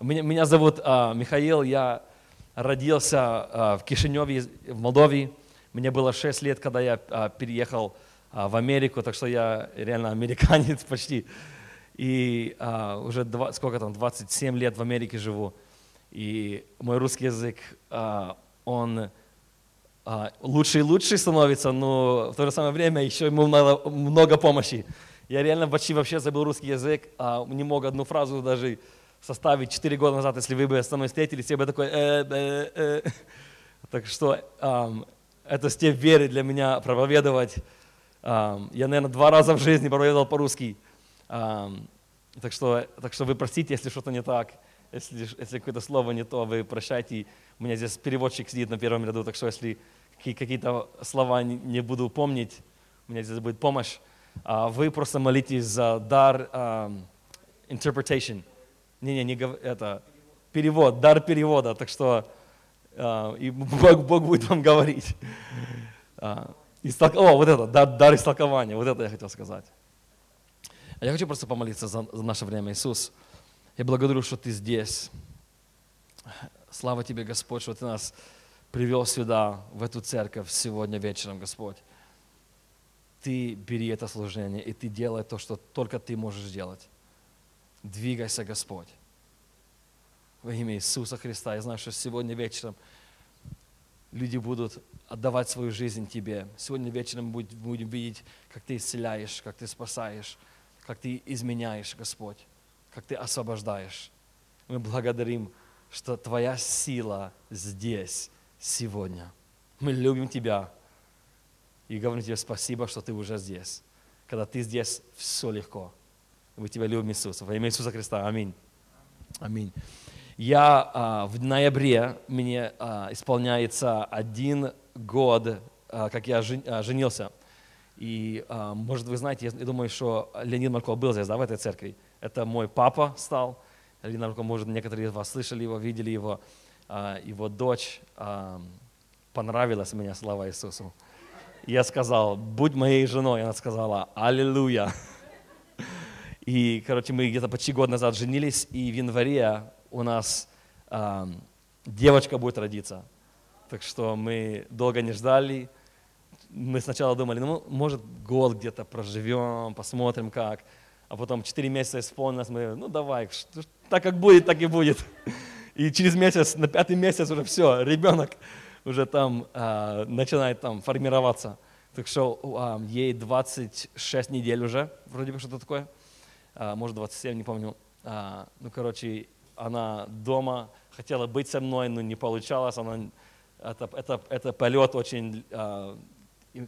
Меня, меня зовут а, Михаил, я родился а, в Кишиневе, в Молдове. Мне было 6 лет, когда я а, переехал а, в Америку, так что я реально американец почти. И а, уже два, сколько там, 27 лет в Америке живу. И мой русский язык, а, он а, лучше и лучше становится, но в то же самое время еще ему надо много помощи. Я реально почти вообще забыл русский язык, а не мог одну фразу даже составить 4 года назад, если вы бы со мной встретились, я бы такой... Э, э, э. Так что это степь веры для меня проповедовать. Я, наверное, два раза в жизни проповедовал по-русски. Так, что, так что вы простите, если что-то не так. Если, если какое-то слово не то, вы прощайте. У меня здесь переводчик сидит на первом ряду, так что если какие-то слова не буду помнить, у меня здесь будет помощь. А вы просто молитесь за дар um, interpretation. Не-не, не, это перевод, дар перевода. Так что uh, и Бог, Бог будет вам говорить. Uh, истолк... О, вот это, дар, дар истолкования, вот это я хотел сказать. А я хочу просто помолиться за, за наше время, Иисус. Я благодарю, что Ты здесь. Слава Тебе, Господь, что Ты нас привел сюда, в эту церковь сегодня вечером, Господь. Ты бери это служение, и Ты делай то, что только Ты можешь делать. Двигайся, Господь. Во имя Иисуса Христа. Я знаю, что сегодня вечером люди будут отдавать свою жизнь Тебе. Сегодня вечером будем видеть, как Ты исцеляешь, как Ты спасаешь, как Ты изменяешь, Господь, как Ты освобождаешь. Мы благодарим, что Твоя сила здесь, сегодня. Мы любим Тебя и говорим Тебе спасибо, что Ты уже здесь. Когда Ты здесь, все легко. Мы Тебя любим, Иисус. Во имя Иисуса Христа. Аминь. Аминь. Я а, в ноябре, мне а, исполняется один год, а, как я жен, а, женился. И, а, может, вы знаете, я, я думаю, что Леонид Марков был здесь, да, в этой церкви. Это мой папа стал. Леонид Марков, может, некоторые из вас слышали его, видели его. А, его дочь, а, понравилась мне, слава Иисусу. Я сказал, будь моей женой. Она сказала, аллилуйя. И, короче, мы где-то почти год назад женились, и в январе у нас э, девочка будет родиться. Так что мы долго не ждали. Мы сначала думали, ну, может, год где-то проживем, посмотрим как. А потом 4 месяца исполнилось, мы, ну, давай, так как будет, так и будет. И через месяц, на пятый месяц уже все, ребенок уже там э, начинает там формироваться. Так что э, ей 26 недель уже, вроде бы что-то такое, может 27, не помню. Э, ну, короче, она дома хотела быть со мной, но не получалось. Она, это, это, это полет очень... Э,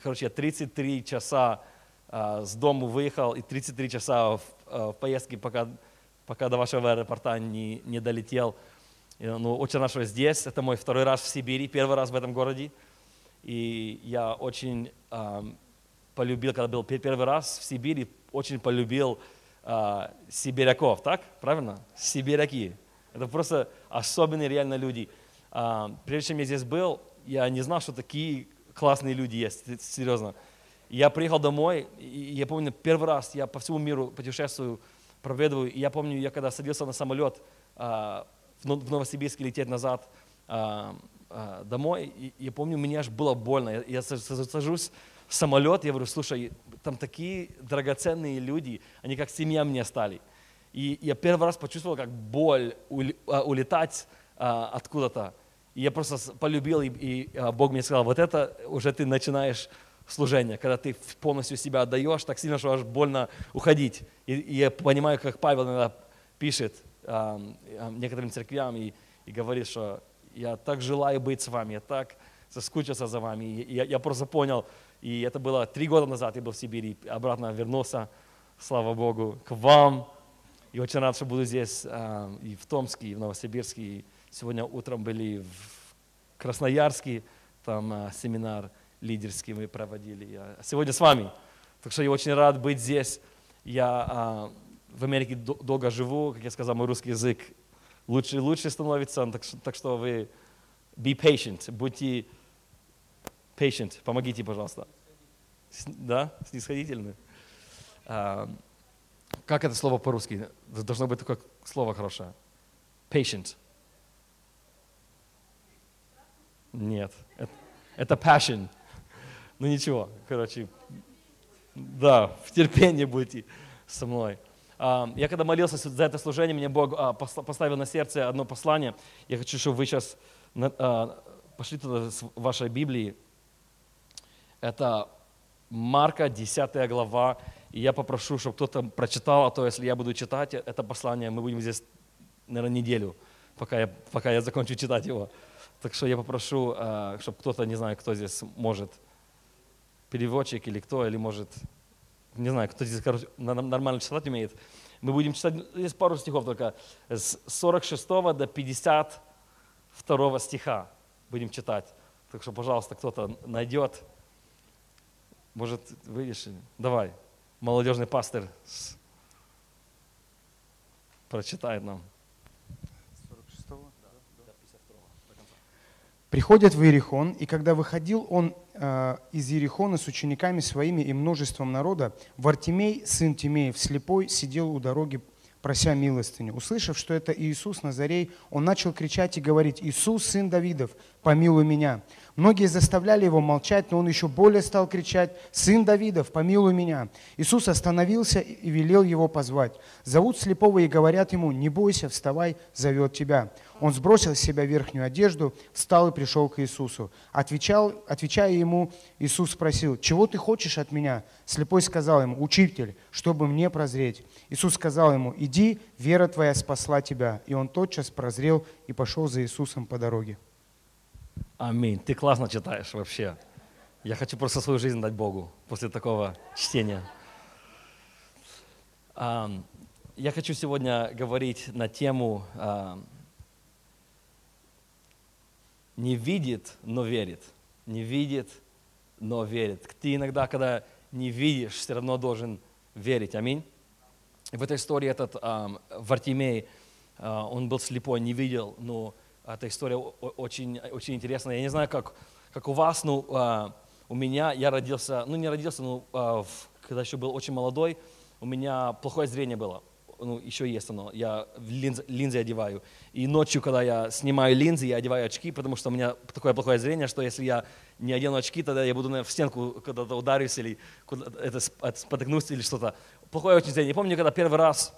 короче, я 33 часа с дома выехал и 33 часа в, в поездке, пока, пока до вашего аэропорта не, не долетел ну, очень что здесь. Это мой второй раз в Сибири, первый раз в этом городе. И я очень э, полюбил, когда был первый раз в Сибири, очень полюбил э, сибиряков, так? Правильно? Сибиряки. Это просто особенные реально люди. Э, прежде чем я здесь был, я не знал, что такие классные люди есть, серьезно. Я приехал домой, и я помню, первый раз я по всему миру путешествую, проведываю, и я помню, я когда садился на самолет, в Новосибирске лететь назад а, а, домой, и я помню, мне аж было больно. Я, я сажусь самолет, я говорю, слушай, там такие драгоценные люди, они как семья мне стали. И я первый раз почувствовал, как боль а, улетать а, откуда-то. И я просто полюбил, и, и а, Бог мне сказал, вот это уже ты начинаешь служение, когда ты полностью себя отдаешь, так сильно, что аж больно уходить. И, и я понимаю, как Павел иногда пишет, некоторым церквям и, и говорит, что я так желаю быть с вами, я так соскучился за вами. И я, я просто понял, и это было три года назад, я был в Сибири, обратно вернулся, слава Богу, к вам. И очень рад, что буду здесь и в Томске, и в Новосибирске. И сегодня утром были в Красноярске, там семинар лидерский мы проводили. Я сегодня с вами. Так что я очень рад быть здесь. Я в Америке долго живу, как я сказал, мой русский язык лучше и лучше становится, так, так что вы be patient, будьте patient, помогите, пожалуйста. Да, снисходительны. А, как это слово по-русски? Должно быть такое слово хорошее. Patient. Нет, это, passion. Ну ничего, короче, да, в терпении будете со мной. А, я когда молился за это служение, мне Бог а, поставил на сердце одно послание. Я хочу, чтобы вы сейчас пошли туда с вашей Библии. Это Марка, 10 глава. И я попрошу, чтобы кто-то прочитал, а то если я буду читать это послание, мы будем здесь, наверное, неделю, пока я, пока я закончу читать его. Так что я попрошу, чтобы кто-то, не знаю, кто здесь может, переводчик или кто, или может не знаю, кто здесь короче, нормально читать умеет, мы будем читать, здесь пару стихов только, с 46 до 52 стиха будем читать. Так что, пожалуйста, кто-то найдет, может, выйдешь, давай, молодежный пастор прочитает нам. Приходят в Иерихон, и когда выходил он э, из Иерихона с учениками своими и множеством народа, Вартимей, сын Тимеев, слепой, сидел у дороги, прося милостыню. Услышав, что это Иисус Назарей, он начал кричать и говорить, «Иисус, сын Давидов, помилуй меня». Многие заставляли его молчать, но он еще более стал кричать, «Сын Давидов, помилуй меня». Иисус остановился и велел его позвать. Зовут слепого и говорят ему, «Не бойся, вставай, зовет тебя». Он сбросил с себя верхнюю одежду, встал и пришел к Иисусу. Отвечал, отвечая ему, Иисус спросил, «Чего ты хочешь от меня?» Слепой сказал ему, «Учитель, чтобы мне прозреть». Иисус сказал ему, «Иди, вера твоя спасла тебя». И он тотчас прозрел и пошел за Иисусом по дороге. Аминь. Ты классно читаешь вообще. Я хочу просто свою жизнь дать Богу после такого чтения. Я хочу сегодня говорить на тему «Не видит, но верит». Не видит, но верит. Ты иногда, когда не видишь, все равно должен верить. Аминь. В этой истории этот Вартимей, а, он был слепой, не видел, но эта история очень, очень интересная. Я не знаю, как, как у вас, но uh, у меня, я родился, ну не родился, но uh, когда еще был очень молодой, у меня плохое зрение было. Ну, еще есть оно. Я линзы, линзы одеваю. И ночью, когда я снимаю линзы, я одеваю очки, потому что у меня такое плохое зрение, что если я не одену очки, тогда я буду наверное, в стенку когда-то ударюсь или это спотыкнусь или что-то. Плохое очень зрение. Я помню, когда первый раз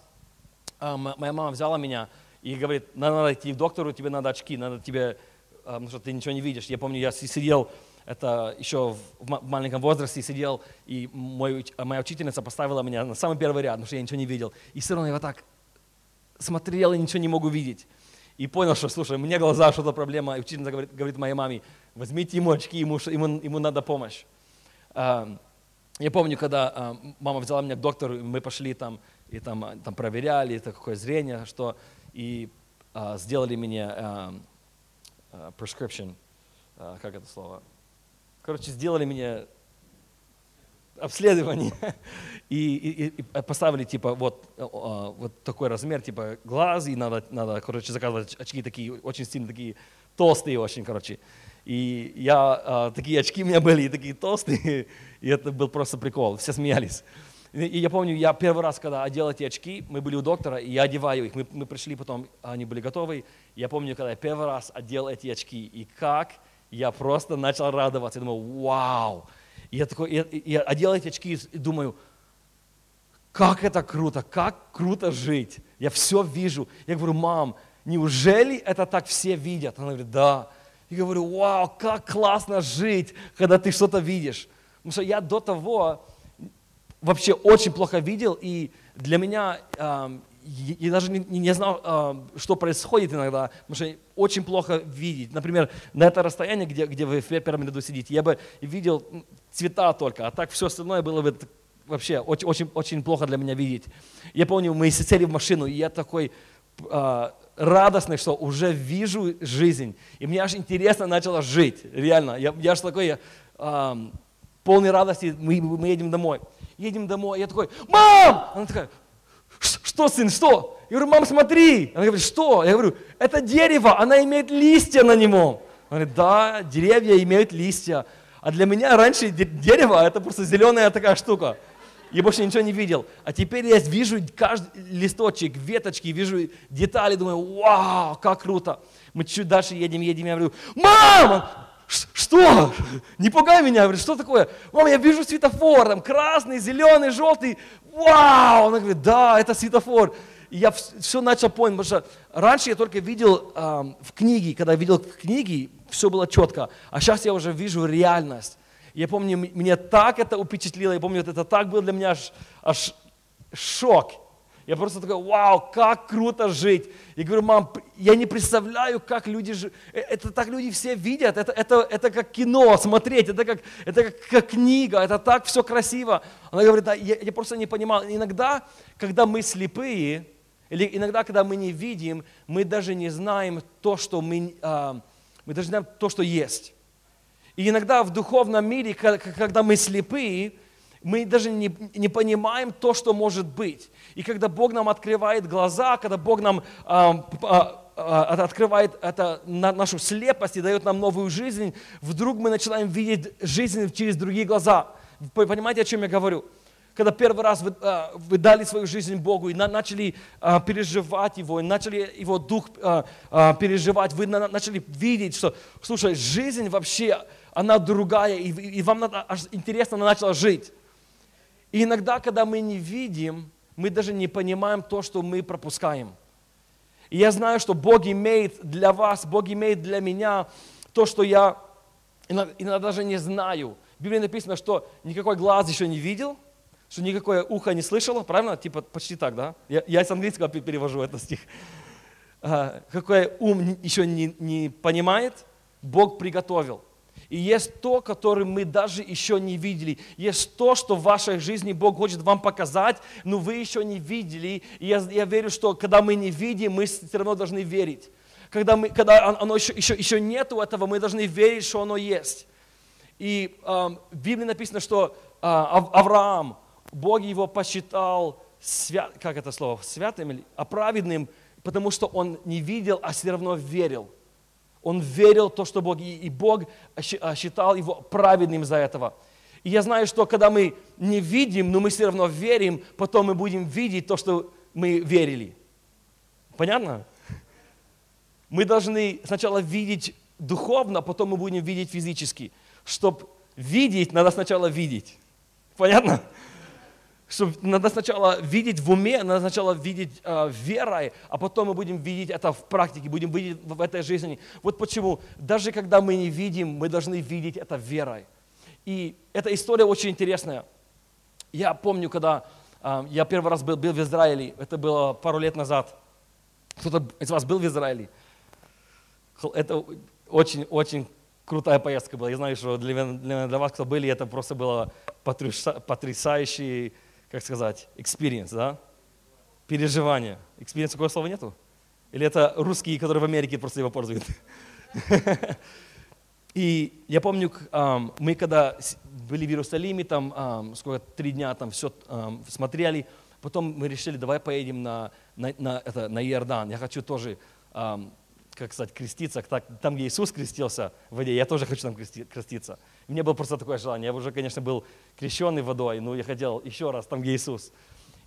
uh, моя мама взяла меня, и говорит, надо идти к доктору, тебе надо очки, надо тебе, а, потому что ты ничего не видишь. Я помню, я сидел, это еще в маленьком возрасте сидел, и мой, моя учительница поставила меня на самый первый ряд, потому что я ничего не видел. И все равно я вот так смотрел и ничего не могу видеть. И понял, что, слушай, меня глаза, что-то проблема. И учительница говорит, говорит моей маме, возьмите ему очки, ему, ему, ему надо помощь. А, я помню, когда а, мама взяла меня к доктору, мы пошли там, и там, там проверяли, это какое зрение, что и а, сделали мне а, а, prescription, а, как это слово? Короче, сделали мне обследование и, и, и поставили типа вот, а, вот такой размер, типа глаз, и надо, надо, короче, заказывать очки такие, очень сильно такие толстые очень, короче. И я, а, такие очки у меня были, и такие толстые, и это был просто прикол, все смеялись. И я помню, я первый раз, когда одел эти очки, мы были у доктора, и я одеваю их. Мы, мы пришли потом, они были готовы. Я помню, когда я первый раз одел эти очки, и как я просто начал радоваться. Я думаю, вау! Я, такой, я, я одел эти очки и думаю, как это круто, как круто жить. Я все вижу. Я говорю, мам, неужели это так все видят? Она говорит, да. Я говорю, вау, как классно жить, когда ты что-то видишь. Потому что я до того, вообще очень плохо видел, и для меня э, я даже не, не знал, э, что происходит иногда, потому что очень плохо видеть. Например, на это расстояние, где, где вы в первом ряду сидите, я бы видел цвета только, а так все остальное было бы вообще очень, очень, очень плохо для меня видеть. Я помню, мы сели в машину, и я такой э, радостный, что уже вижу жизнь. И мне аж интересно начало жить, реально. Я, я аж такой э, полный радости, мы, мы едем домой едем домой. Я такой, мам! Она такая, что, сын, что? Я говорю, мам, смотри. Она говорит, что? Я говорю, это дерево, она имеет листья на нем. Она говорит, да, деревья имеют листья. А для меня раньше дерево это просто зеленая такая штука. Я больше ничего не видел. А теперь я вижу каждый листочек, веточки, вижу детали, думаю, вау, как круто. Мы чуть дальше едем, едем, я говорю, мама, что? Не пугай меня. Я говорю, что такое? Мама, я вижу светофор, там красный, зеленый, желтый. Вау! Она говорит, да, это светофор. И я все начал понять, потому что раньше я только видел э, в книге, когда я видел в книге, все было четко. А сейчас я уже вижу реальность. Я помню, меня так это упечатлило, я помню, это так было для меня аж, аж шок. Я просто такой, вау, как круто жить. Я говорю, мам, я не представляю, как люди живут. Э, это так люди все видят, это, это, это как кино смотреть, это как, это как, как книга, это так все красиво. Она говорит, да, я, я просто не понимал. Иногда, когда мы слепые, или иногда, когда мы не видим, мы даже не знаем то, что мы, а, мы даже не знаем то, что есть. И иногда в духовном мире, когда мы слепые, мы даже не, не понимаем то, что может быть. И когда Бог нам открывает глаза, когда Бог нам а, а, а, открывает это, на, нашу слепость и дает нам новую жизнь, вдруг мы начинаем видеть жизнь через другие глаза. Вы понимаете, о чем я говорю? Когда первый раз вы, а, вы дали свою жизнь Богу и на, начали а, переживать Его, и начали Его Дух а, а, переживать, вы на, начали видеть, что, слушай, жизнь вообще она другая, и, и вам надо, интересно, она начала жить. И иногда, когда мы не видим, мы даже не понимаем то, что мы пропускаем. И я знаю, что Бог имеет для вас, Бог имеет для меня то, что я иногда, даже не знаю. В Библии написано, что никакой глаз еще не видел, что никакое ухо не слышало, правильно? Типа почти так, да? Я, я с английского перевожу этот стих. А, какой ум еще не, не понимает, Бог приготовил. И есть то, которое мы даже еще не видели. Есть то, что в вашей жизни Бог хочет вам показать, но вы еще не видели. И я, я верю, что когда мы не видим, мы все равно должны верить. Когда, мы, когда оно еще, еще, еще нету этого, мы должны верить, что оно есть. И э, в Библии написано, что э, Авраам, Бог его посчитал, свят, как это слово, святым или оправедным, потому что он не видел, а все равно верил. Он верил в то, что Бог, и Бог а, считал его праведным за этого. И я знаю, что когда мы не видим, но мы все равно верим, потом мы будем видеть то, что мы верили. Понятно? Мы должны сначала видеть духовно, потом мы будем видеть физически. Чтобы видеть, надо сначала видеть. Понятно? Что надо сначала видеть в уме, надо сначала видеть э, верой, а потом мы будем видеть это в практике, будем видеть в этой жизни. Вот почему, даже когда мы не видим, мы должны видеть это верой. И эта история очень интересная. Я помню, когда э, я первый раз был, был в Израиле, это было пару лет назад. Кто-то из вас был в Израиле? Это очень-очень крутая поездка была. Я знаю, что для, для, для вас, кто были, это просто было потрясающий как сказать, experience, да? Переживание. Experience такого слова нету? Или это русские, которые в Америке просто его пользуют? И я помню, мы когда были в Иерусалиме, там сколько, три дня там все смотрели, потом мы решили, давай поедем на, на, на, это, на Иордан. Я хочу тоже, как сказать, креститься, там, где Иисус крестился в воде, я тоже хочу там креститься. У меня было просто такое желание. Я уже, конечно, был крещенный водой, но я хотел еще раз, там, где Иисус.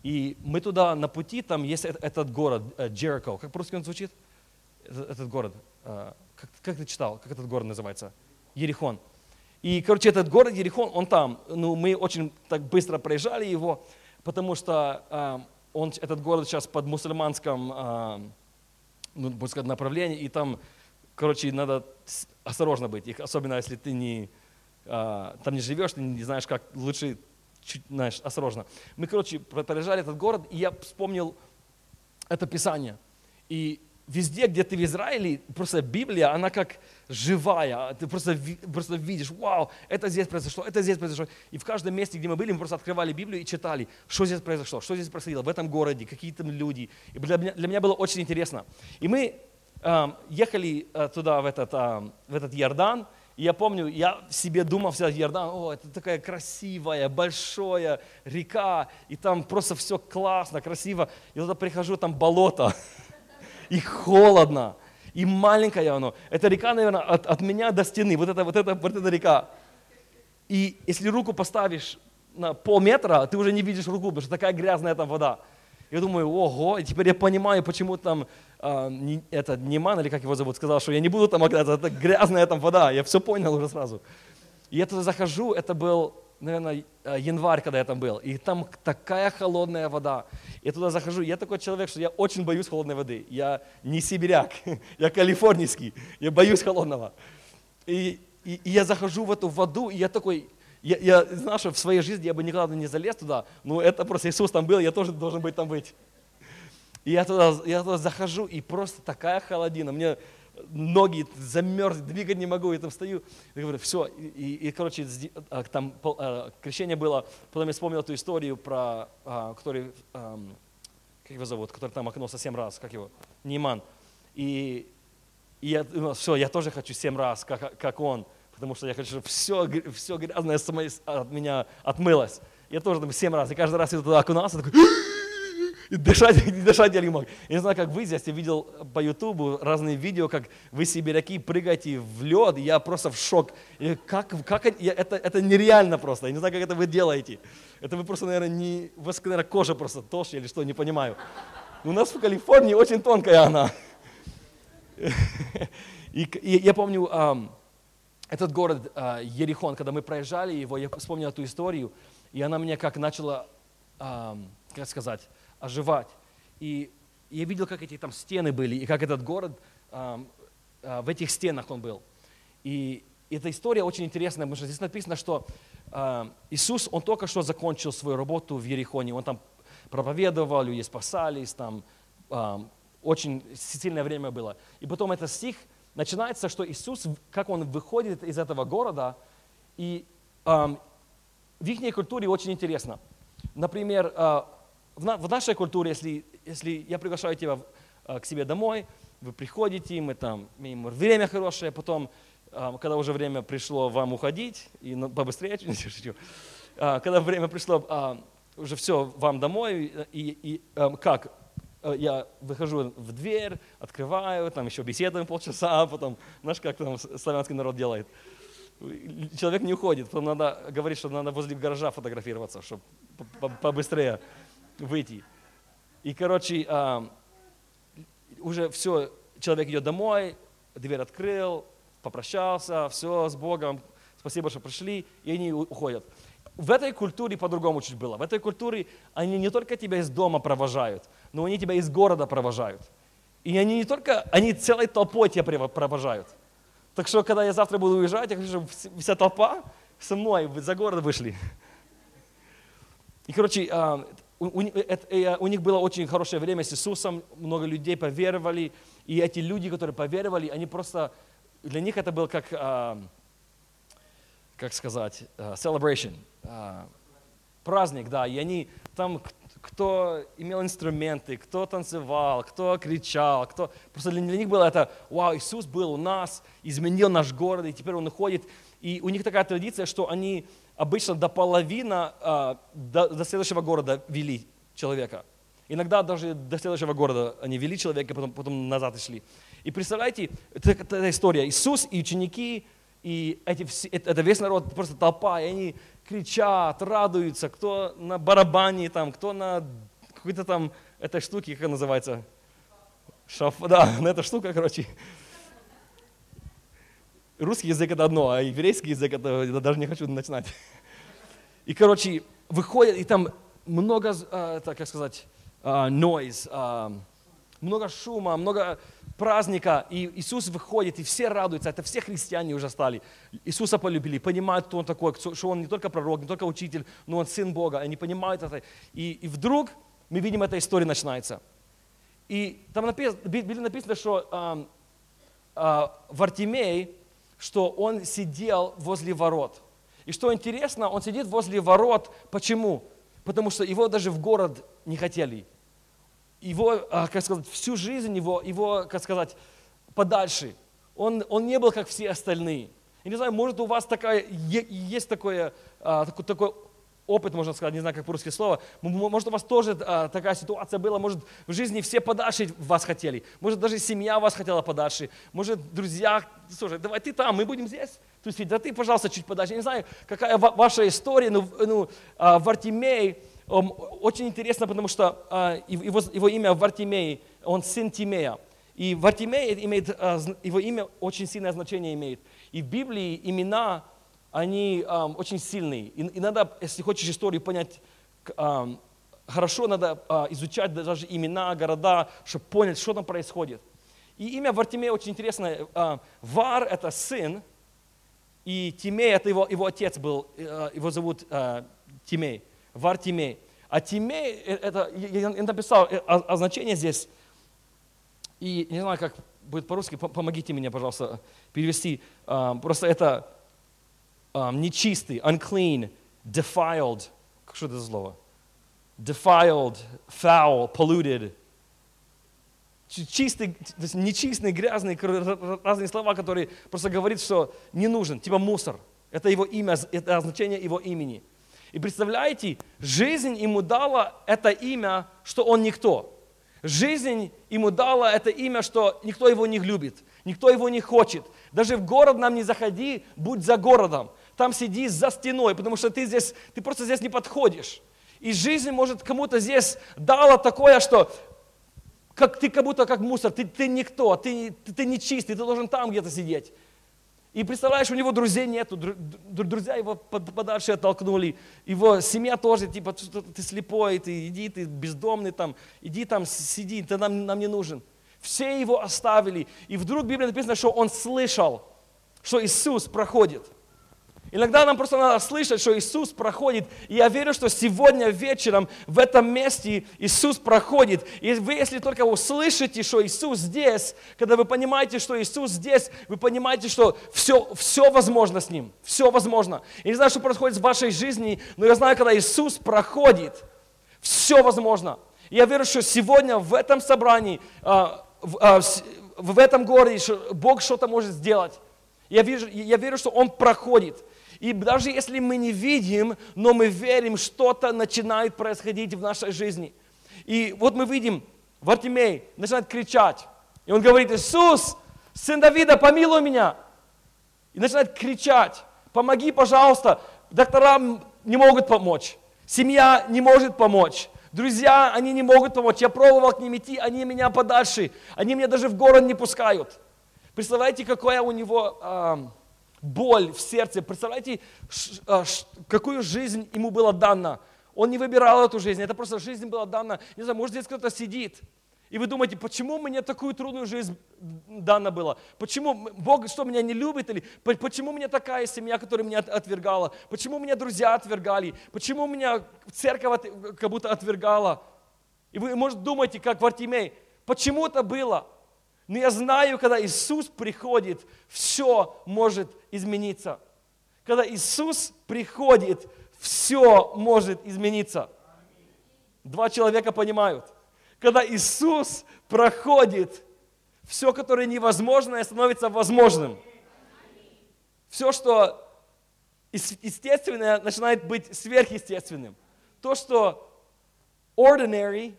И мы туда на пути, там есть этот город, Джерико. Как по-русски он звучит? Этот город. Э, как, как ты читал? Как этот город называется? Ерихон. И, короче, этот город Ерихон, он там. Ну, мы очень так быстро проезжали его, потому что э, он, этот город сейчас под мусульманском, э, ну, можно сказать, направлении, и там, короче, надо осторожно быть, особенно если ты не, а, там не живешь, ты не знаешь, как лучше, чуть, знаешь, осторожно. Мы, короче, проезжали этот город, и я вспомнил это Писание. И везде, где ты в Израиле, просто Библия, она как живая. Ты просто, просто видишь, вау, это здесь произошло, это здесь произошло. И в каждом месте, где мы были, мы просто открывали Библию и читали, что здесь произошло, что здесь происходило в этом городе, какие там люди. И для меня, для меня было очень интересно. И мы э, ехали туда, в этот, э, в этот Иордан, и я помню, я себе думал всегда, Иордан, о, это такая красивая, большая река, и там просто все классно, красиво. И туда прихожу, там болото, и холодно, и маленькое оно. Эта река, наверное, от, от меня до стены, вот эта, вот эта, вот эта река. И если руку поставишь на полметра, ты уже не видишь руку, потому что такая грязная там вода. Я думаю, ого, и теперь я понимаю, почему там э, не, это Неман, или как его зовут, сказал, что я не буду там оглядываться, это грязная там вода. Я все понял уже сразу. И я туда захожу, это был, наверное, январь, когда я там был, и там такая холодная вода. Я туда захожу, я такой человек, что я очень боюсь холодной воды. Я не сибиряк, я калифорнийский, я боюсь холодного. И, и, и я захожу в эту воду, и я такой, я, я знаю, что в своей жизни я бы никогда не залез туда, но это просто Иисус там был, я тоже должен быть там быть. И я туда, я туда захожу, и просто такая холодина. Мне ноги замерзли, двигать не могу, я там стою. Я говорю, все, и, и короче, а, там а, крещение было, потом я вспомнил эту историю про, а, который, как его зовут, который там окно семь раз, как его, Нейман. И, и я думал, все, я тоже хочу семь раз, как, как он потому что я хочу, чтобы все, все грязное от меня отмылось. Я тоже там семь раз, и каждый раз я туда окунался, такой, дышать, и дышать я не мог. Я не знаю, как вы здесь, я видел по ютубу разные видео, как вы, сибиряки, прыгаете в лед, и я просто в шок. И как, как я, это, это нереально просто, я не знаю, как это вы делаете. Это вы просто, наверное, не, у вас, наверное, кожа просто толще или что, не понимаю. У нас в Калифорнии очень тонкая она. И, и я помню, этот город э, Ерихон, когда мы проезжали его, я вспомнил эту историю, и она меня как начала, как сказать, оживать. И я видел, как эти там стены были, и как этот город, э, в этих стенах он был. И эта история очень интересная, потому что здесь написано, что э, Иисус, он только что закончил свою работу в Ерихоне, он там проповедовал, люди спасались, там очень сильное время было. И потом этот стих – начинается, что Иисус, как Он выходит из этого города, и в их культуре очень интересно. Например, э, в, на, в нашей культуре, если, если я приглашаю тебя э, к себе домой, вы приходите, мы там имеем время хорошее, потом, э, когда уже время пришло вам уходить, и побыстрее, э, когда время пришло, уже все, вам домой, и, и как, я выхожу в дверь, открываю, там еще беседуем полчаса, а потом, знаешь, как там славянский народ делает. Человек не уходит, потом надо говорить, что надо возле гаража фотографироваться, чтобы побыстрее выйти. И, короче, а, уже все, человек идет домой, дверь открыл, попрощался, все, с Богом, спасибо, что пришли, и они уходят. В этой культуре по-другому чуть было. В этой культуре они не только тебя из дома провожают, но они тебя из города провожают. И они не только, они целой толпой тебя провожают. Так что, когда я завтра буду уезжать, я хочу, чтобы вся толпа со мной за город вышли. И, короче, а, у, э, у них было очень хорошее время с Иисусом, много людей поверовали, и эти люди, которые поверовали, они просто, для них это был как, а, как сказать, а, celebration, праздник, да, и они там кто имел инструменты, кто танцевал, кто кричал, кто... Просто для, них было это, вау, Иисус был у нас, изменил наш город, и теперь Он уходит. И у них такая традиция, что они обычно до половины, а, до, до следующего города вели человека. Иногда даже до следующего города они вели человека, потом, потом назад и шли. И представляете, это, это история. Иисус и ученики, и эти, это весь народ, просто толпа, и они кричат, радуются, кто на барабане, там, кто на какой-то там этой штуке, как называется? Шаф, да, на эта штука, короче. Русский язык это одно, а еврейский язык это я даже не хочу начинать. И, короче, выходят, и там много, а, так как сказать, а, noise, а, много шума, много праздника, и Иисус выходит, и все радуются, это все христиане уже стали. Иисуса полюбили, понимают, кто Он такой, что Он не только пророк, не только учитель, но Он Сын Бога, они понимают это. И, и вдруг мы видим, эта история начинается. И там написано, написано, что э, э, Вартимей, что он сидел возле ворот. И что интересно, он сидит возле ворот. Почему? Потому что его даже в город не хотели его, а, как сказать, всю жизнь его, его как сказать, подальше. Он, он не был как все остальные. Я не знаю, может у вас такая, есть такое, такой, такой опыт, можно сказать, не знаю, как по-русски слово, может у вас тоже а, такая ситуация была, может в жизни все подальше вас хотели, может даже семья вас хотела подальше, может друзья, слушай, давай ты там, мы будем здесь, Тут сидит, да ты, пожалуйста, чуть подальше. Я не знаю, какая ва- ваша история, но ну, а, Вартимей, ом, очень интересно, потому что а, его, его имя Вартимей, он сын Тимея. И Вартимей имеет, а, его имя очень сильное значение имеет. И в Библии имена, они ам, очень сильные. И, и надо, если хочешь историю понять ам, хорошо, надо а, изучать даже имена, города, чтобы понять, что там происходит. И имя Вартимея очень интересное. А, Вар – это сын, и Тимей – это его, его отец был, э, его зовут э, Тимей, Вар Тимей. А Тимей, э, это, я я написал э, о- о значение здесь, и не знаю, как будет по-русски, по- помогите мне, пожалуйста, перевести. А, Просто это а, нечистый, unclean, defiled, что это за слово? Defiled, foul, polluted. Чи- Чистый, нечистый, грязный, разные слова, которые просто говорит, что не нужен, типа мусор. Это его имя, это означение его имени. И представляете, жизнь ему дала это имя, что он никто. Жизнь ему дала это имя, что никто его не любит, никто его не хочет. Даже в город нам не заходи, будь за городом. Там сиди за стеной, потому что ты здесь, ты просто здесь не подходишь. И жизнь, может, кому-то здесь дала такое, что как, ты как будто как мусор, ты, ты никто, ты, ты, ты не чистый, ты должен там где-то сидеть. И представляешь, у него друзей нету, дру- дру- друзья его под- подальше оттолкнули, его семья тоже, типа, ты слепой, ты иди, ты бездомный там, иди там, сиди, ты нам, нам не нужен. Все его оставили, и вдруг в Библии написано, что он слышал, что Иисус проходит. Иногда нам просто надо слышать, что Иисус проходит. И я верю, что сегодня вечером в этом месте Иисус проходит. И вы, если только услышите, что Иисус здесь, когда вы понимаете, что Иисус здесь, вы понимаете, что все, все возможно с Ним. Все возможно. Я не знаю, что происходит в вашей жизни, но я знаю, когда Иисус проходит, все возможно. И я верю, что сегодня в этом собрании, а, в, а, в этом городе, Бог что-то может сделать. Я, вижу, я верю, что Он проходит. И даже если мы не видим, но мы верим, что-то начинает происходить в нашей жизни. И вот мы видим, Вартимей начинает кричать. И он говорит, Иисус, сын Давида, помилуй меня. И начинает кричать, помоги, пожалуйста. Доктора м- не могут помочь. Семья не может помочь. Друзья, они не могут помочь. Я пробовал к ним идти, они меня подальше. Они меня даже в город не пускают. Представляете, какая у него а, боль в сердце. Представляете, а, какую жизнь ему была дана. Он не выбирал эту жизнь, это просто жизнь была дана. Не знаю, может здесь кто-то сидит, и вы думаете, почему мне такую трудную жизнь дана была? Почему Бог что, меня не любит? Или по- почему мне такая семья, которая меня от- отвергала? Почему меня друзья отвергали? Почему меня церковь как будто отвергала? И вы, может, думаете, как Вартимей, почему это было? Но я знаю, когда Иисус приходит, все может измениться. Когда Иисус приходит, все может измениться. Два человека понимают. Когда Иисус проходит, все, которое невозможное, становится возможным. Все, что ес- естественное, начинает быть сверхъестественным. То, что ordinary,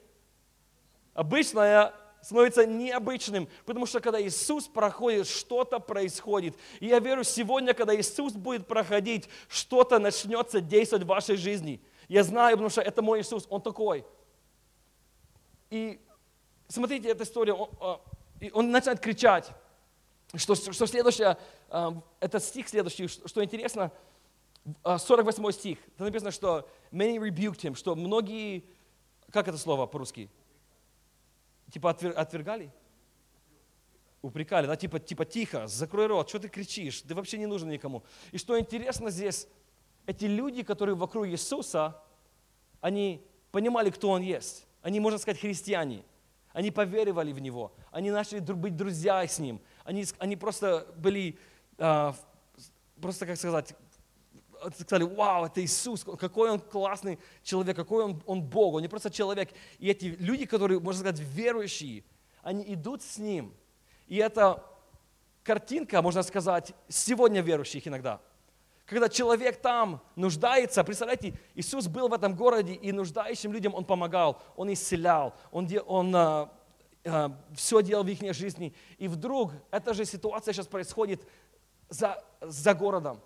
обычное, становится необычным, потому что когда Иисус проходит, что-то происходит. И я верю, сегодня, когда Иисус будет проходить, что-то начнется действовать в вашей жизни. Я знаю, потому что это мой Иисус, Он такой. И смотрите, эта история, он, а, он начинает кричать, что, что следующее, а, это стих следующий, что интересно, а, 48 стих, там написано, что many rebuked him, что многие, как это слово по-русски? Типа отвер- отвергали? Упрекали, да, типа, типа тихо, закрой рот, что ты кричишь, ты вообще не нужен никому. И что интересно здесь, эти люди, которые вокруг Иисуса, они понимали, кто Он есть. Они, можно сказать, христиане. Они поверивали в Него. Они начали быть друзья с Ним. Они, они просто были, а, просто, как сказать, сказали, вау, это Иисус, какой он классный человек, какой он, он Бог, он не просто человек. И эти люди, которые, можно сказать, верующие, они идут с Ним. И это картинка, можно сказать, сегодня верующих иногда. Когда человек там нуждается, представляете, Иисус был в этом городе, и нуждающим людям Он помогал, Он исцелял, Он, он а, а, все делал в их жизни. И вдруг эта же ситуация сейчас происходит за, за городом.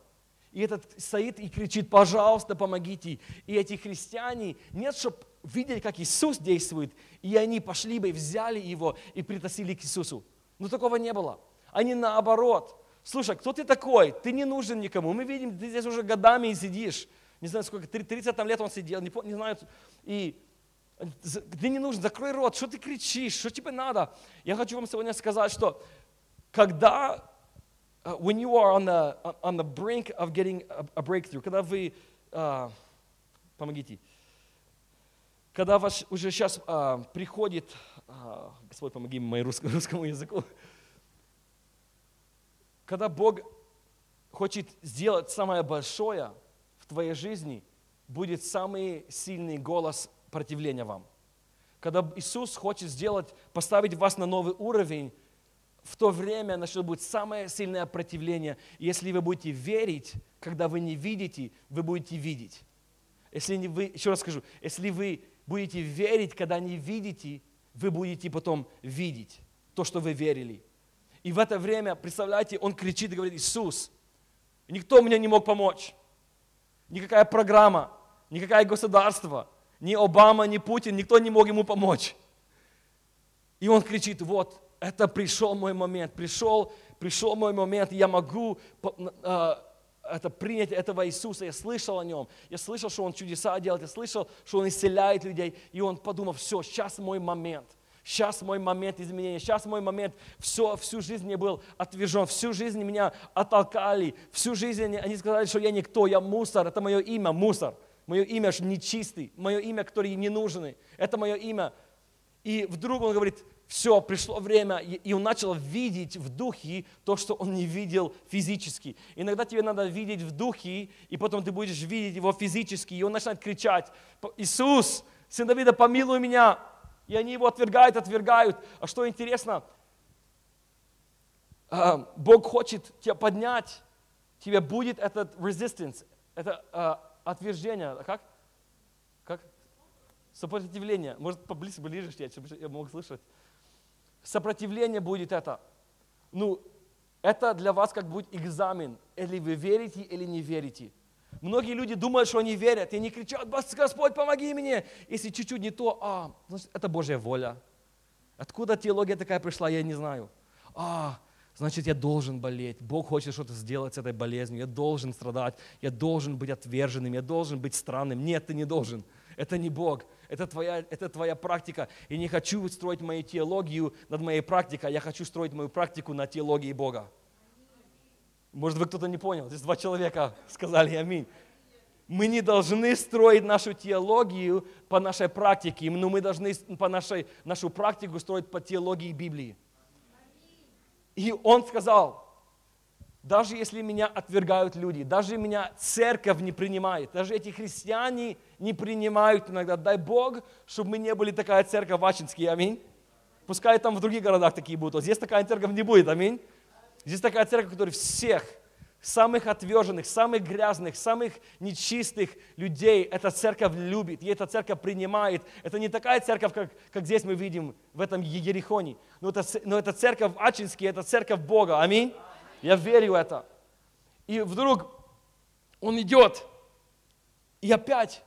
И этот стоит и кричит, пожалуйста, помогите. И эти христиане, нет, чтобы видели, как Иисус действует, и они пошли бы взяли его и притащили к Иисусу. Но такого не было. Они наоборот. Слушай, кто ты такой? Ты не нужен никому. Мы видим, ты здесь уже годами и сидишь. Не знаю, сколько, 30 там лет он сидел, не, не знаю. И ты не нужен, закрой рот, что ты кричишь, что тебе надо? Я хочу вам сегодня сказать, что когда, when you are on the, on the brink of getting a, a breakthrough, когда вы, uh, помогите, когда ваш уже сейчас uh, приходит, uh, Господь, помоги моему рус, русскому языку, когда Бог хочет сделать самое большое в твоей жизни, будет самый сильный голос противления вам. Когда Иисус хочет сделать, поставить вас на новый уровень, в то время начнет быть самое сильное противление. Если вы будете верить, когда вы не видите, вы будете видеть. Если не вы, еще раз скажу, если вы будете верить, когда не видите, вы будете потом видеть то, что вы верили. И в это время, представляете, он кричит и говорит, Иисус, никто мне не мог помочь. Никакая программа, никакое государство, ни Обама, ни Путин, никто не мог ему помочь. И он кричит, вот, это пришел мой момент, пришел, пришел мой момент, я могу э, это принять этого Иисуса, я слышал о нем, я слышал, что он чудеса делает, я слышал, что он исцеляет людей, и он подумал, все, сейчас мой момент, сейчас мой момент изменения, сейчас мой момент, все, всю жизнь я был отвержен, всю жизнь меня оттолкали, всю жизнь они сказали, что я никто, я мусор, это мое имя, мусор. Мое имя же нечистый, мое имя, которое не нужны. Это мое имя. И вдруг он говорит, все, пришло время, и он начал видеть в духе то, что он не видел физически. Иногда тебе надо видеть в духе, и потом ты будешь видеть его физически, и он начинает кричать, Иисус, сын Давида, помилуй меня. И они его отвергают, отвергают. А что интересно, а, Бог хочет тебя поднять, тебе будет этот resistance, это а, отвержение, как? Как? Сопротивление. Может, поближе, ближе, чтобы я мог слышать. Сопротивление будет это. Ну, это для вас как будет экзамен. Или вы верите, или не верите. Многие люди думают, что они верят, и они кричат, Господь, помоги мне. Если чуть-чуть не то, а, значит, это Божья воля. Откуда теология такая пришла, я не знаю. А, значит, я должен болеть. Бог хочет что-то сделать с этой болезнью. Я должен страдать. Я должен быть отверженным. Я должен быть странным. Нет, ты не должен. Это не Бог. Это твоя, это твоя практика. И не хочу строить мою теологию над моей практикой. Я хочу строить мою практику на теологии Бога. Может, вы кто-то не понял. Здесь два человека сказали аминь. Мы не должны строить нашу теологию по нашей практике, но мы должны по нашей, нашу практику строить по теологии Библии. И он сказал, даже если меня отвергают люди, даже меня церковь не принимает, даже эти христиане не принимают иногда, дай Бог, чтобы мы не были такая церковь в Ачинске, аминь. Пускай там в других городах такие будут, а здесь такая церковь не будет, аминь. Здесь такая церковь, которая всех, самых отверженных, самых грязных, самых нечистых людей эта церковь любит, и эта церковь принимает. Это не такая церковь, как, как здесь мы видим в этом Ерехоне, но это, но это церковь Ачинский, это церковь Бога. Аминь. Я верю в это. И вдруг он идет, и опять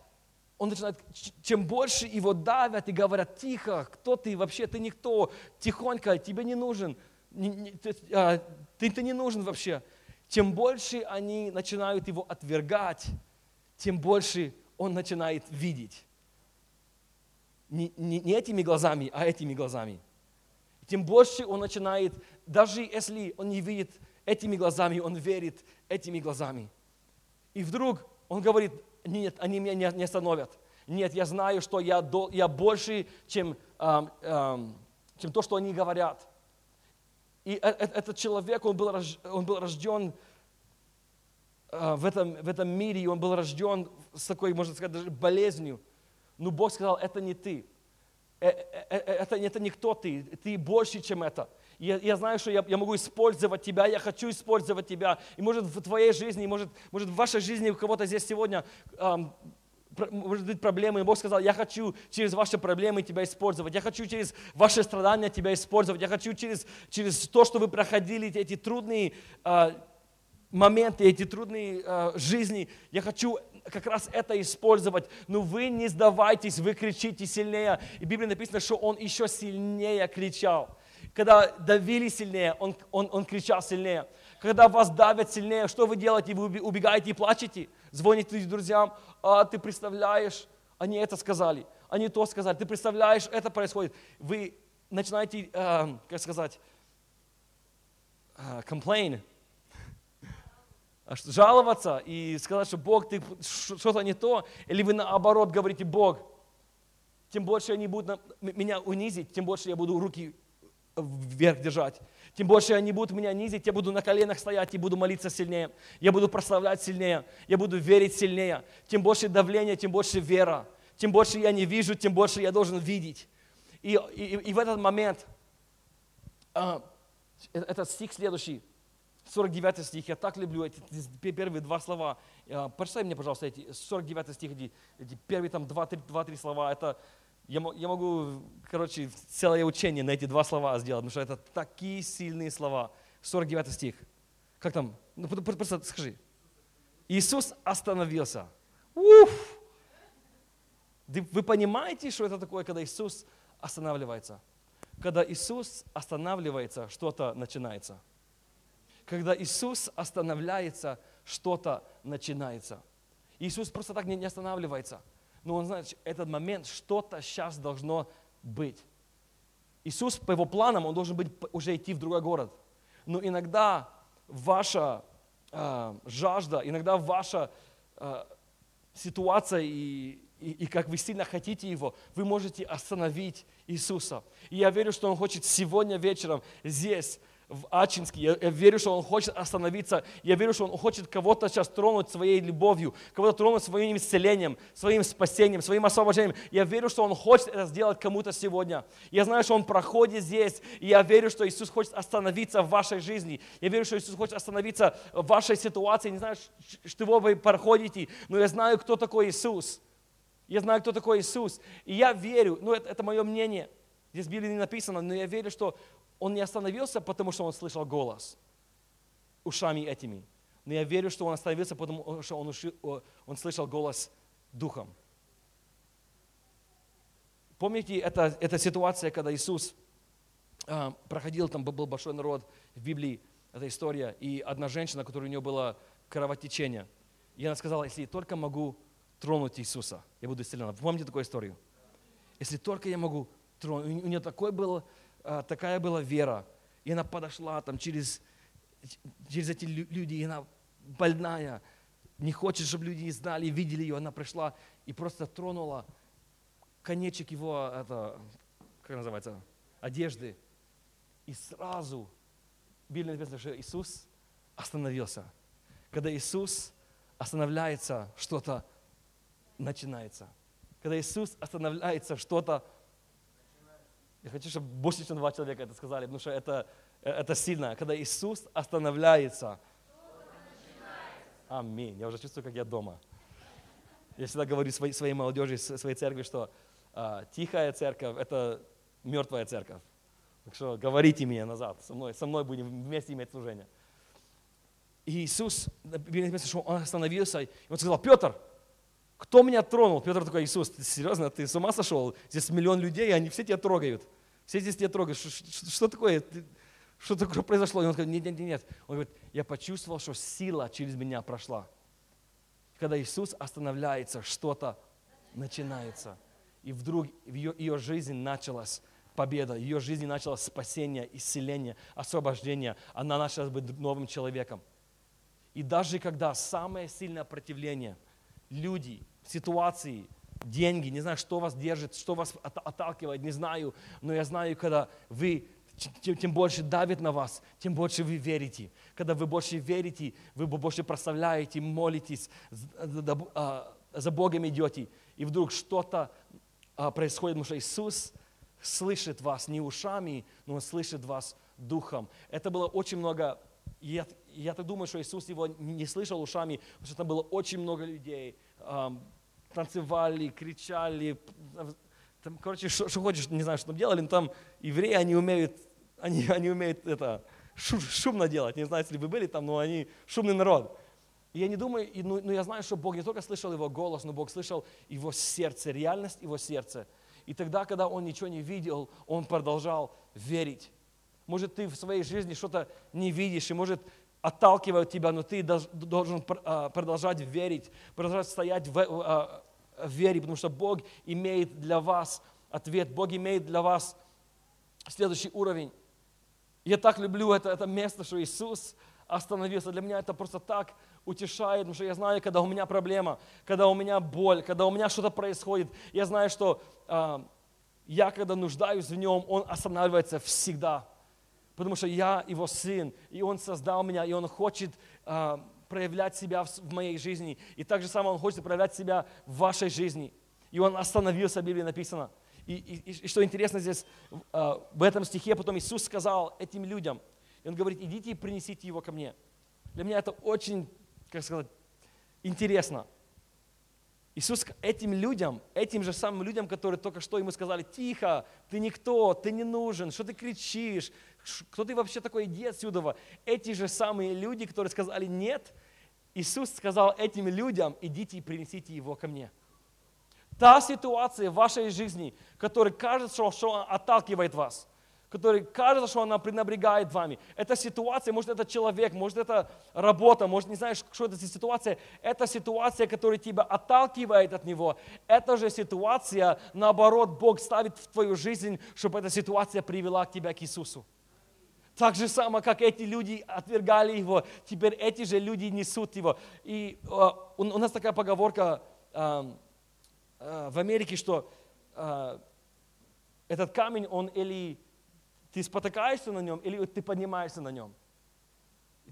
он начинает, чем больше его давят и говорят, тихо, кто ты вообще, ты никто, тихонько, тебе не нужен, ты, а, ты, не нужен вообще тем больше они начинают его отвергать, тем больше он начинает видеть. Не, не, не этими глазами, а этими глазами. Тем больше он начинает, даже если он не видит этими глазами, он верит этими глазами. И вдруг он говорит, нет, они меня не, остановят. Нет, я знаю, что я, до, я больше, чем, эм, эм, чем то, что они говорят. И э, э, этот человек, он был, он был рожден э, в этом, в этом мире, и он был рожден с такой, можно сказать, даже болезнью. Но Бог сказал, это не ты. Это, это не кто ты, ты больше, чем это. Я, я знаю, что я, я могу использовать тебя, я хочу использовать тебя. И может в твоей жизни, может, может в вашей жизни у кого-то здесь сегодня эм, может быть, проблемы. И Бог сказал, я хочу через ваши проблемы тебя использовать. Я хочу через ваши страдания тебя использовать. Я хочу через, через то, что вы проходили, эти трудные, э, моменты, эти трудные э, жизни, я хочу как раз это использовать. Но вы не сдавайтесь, вы кричите сильнее. И в Библии написано, что он еще сильнее кричал. Когда давили сильнее, он, он, он кричал сильнее. Когда вас давят сильнее, что вы делаете? Вы убегаете и плачете, звоните друзьям, а ты представляешь, они это сказали, они то сказали, ты представляешь, это происходит. Вы начинаете, э, как сказать, э, complain, жаловаться и сказать, что Бог, ты что-то не то, или вы наоборот говорите, Бог, тем больше они будут меня унизить, тем больше я буду руки вверх держать. Тем больше они будут меня низить, я буду на коленах стоять и буду молиться сильнее. Я буду прославлять сильнее, я буду верить сильнее. Тем больше давления, тем больше вера. Тем больше я не вижу, тем больше я должен видеть. И, и, и в этот момент, а, э, этот стих следующий, 49 стих, я так люблю эти первые два слова. А, прочитай мне, пожалуйста, эти 49 стих, эти, эти первые там два-три слова. Это я, я могу, короче, целое учение на эти два слова сделать, потому что это такие сильные слова. 49 стих. Как там? Ну, просто скажи. Иисус остановился. Уф! Вы понимаете, что это такое, когда Иисус останавливается? Когда Иисус останавливается, что-то начинается. Когда Иисус останавливается, что-то начинается. Иисус просто так не останавливается – но он знает, что этот момент, что-то сейчас должно быть. Иисус по его планам, он должен быть, уже идти в другой город. Но иногда ваша э, жажда, иногда ваша э, ситуация и, и, и как вы сильно хотите Его, вы можете остановить Иисуса. И я верю, что Он хочет сегодня вечером здесь в Ачинске. Я, я верю, что Он хочет остановиться. Я верю, что Он хочет кого-то сейчас тронуть своей любовью, кого-то тронуть своим исцелением, своим спасением, своим освобождением. Я верю, что Он хочет это сделать кому-то сегодня. Я знаю, что Он проходит здесь. И я верю, что Иисус хочет остановиться в вашей жизни. Я верю, что Иисус хочет остановиться в вашей ситуации. Не знаю, что вы проходите, но я знаю, кто такой Иисус. Я знаю, кто такой Иисус. И я верю, ну это, это мое мнение. Здесь в Библии не написано, но я верю, что он не остановился, потому что он слышал голос ушами этими. Но я верю, что он остановился, потому что он, уши, он слышал голос духом. Помните, это, это ситуация, когда Иисус э, проходил, там был большой народ в Библии, эта история, и одна женщина, которая у нее было кровотечение, и она сказала, если я только могу тронуть Иисуса, я буду исцелена. Помните такую историю? Если только я могу тронуть. У нее такой был такая была вера. И она подошла там через, через эти люди, и она больная, не хочет, чтобы люди знали, видели ее. Она пришла и просто тронула конечек его, это, как называется, одежды. И сразу, Библия написано, что Иисус остановился. Когда Иисус останавливается, что-то начинается. Когда Иисус останавливается, что-то я хочу, чтобы больше, чем два человека это сказали, потому что это, это сильно. Когда Иисус останавливается, Аминь. Я уже чувствую, как я дома. Я всегда говорю своей, своей молодежи, своей церкви, что а, тихая церковь – это мертвая церковь. Так что говорите меня назад, со мной, со мной будем вместе иметь служение. И Иисус, что он остановился, и он сказал, Петр, кто меня тронул? Петр такой, Иисус, ты серьезно, ты с ума сошел? Здесь миллион людей, и они все тебя трогают. Все здесь тебя трогают. Что, что, что такое? Что такое произошло? И он говорит, нет, нет, нет. Он говорит, я почувствовал, что сила через меня прошла. Когда Иисус останавливается, что-то начинается. И вдруг в ее, ее жизни началась победа, в ее жизни началось спасение, исцеление, освобождение. Она начала быть новым человеком. И даже когда самое сильное противление, люди, ситуации, деньги, не знаю, что вас держит, что вас отталкивает, не знаю, но я знаю, когда вы тем больше давит на вас, тем больше вы верите. Когда вы больше верите, вы больше прославляете, молитесь, а, за Богом идете, и вдруг что-то а, происходит, потому что Иисус слышит вас не ушами, но Он слышит вас духом. Это было очень много, я, я так думаю, что Иисус его не слышал ушами, потому что там было очень много людей, танцевали, кричали, там, короче, что, хочешь, не знаю, что там делали, но там евреи, они умеют, они, они умеют это, шу- шумно делать. Не знаю, если вы были там, но они шумный народ. И я не думаю, и, ну, ну, я знаю, что Бог не только слышал его голос, но Бог слышал его сердце, реальность его сердца. И тогда, когда он ничего не видел, он продолжал верить. Может, ты в своей жизни что-то не видишь, и может отталкивают тебя, но ты должен а, продолжать верить, продолжать стоять в, а, в вере, потому что Бог имеет для вас ответ, Бог имеет для вас следующий уровень. Я так люблю это, это место, что Иисус остановился. Для меня это просто так утешает, потому что я знаю, когда у меня проблема, когда у меня боль, когда у меня что-то происходит, я знаю, что а, я, когда нуждаюсь в Нем, Он останавливается всегда. Потому что я Его Сын, и Он создал меня, и Он хочет а, проявлять себя в, в моей жизни. И так же самое Он хочет проявлять себя в вашей жизни. И Он остановился, в Библии написано. И, и- и что интересно здесь, а, в этом стихе потом Иисус сказал этим людям, и Он говорит, идите и принесите его ко мне. Для меня это очень, как сказать, интересно. Иисус этим людям, этим же самым людям, которые только что ему сказали, тихо, ты никто, ты не нужен, что ты кричишь, кто ты вообще такой, иди отсюда. Эти же самые люди, которые сказали нет, Иисус сказал этим людям, идите и принесите его ко мне. Та ситуация в вашей жизни, которая кажется, что, отталкивает вас, которая кажется, что она пренебрегает вами. Эта ситуация, может это человек, может это работа, может не знаешь, что это за ситуация. Это ситуация, которая тебя отталкивает от него. Это же ситуация, наоборот, Бог ставит в твою жизнь, чтобы эта ситуация привела к тебя к Иисусу. Так же само, как эти люди отвергали его, теперь эти же люди несут его. И э, у, у нас такая поговорка э, э, в Америке, что э, этот камень, он или ты спотыкаешься на нем, или ты поднимаешься на нем.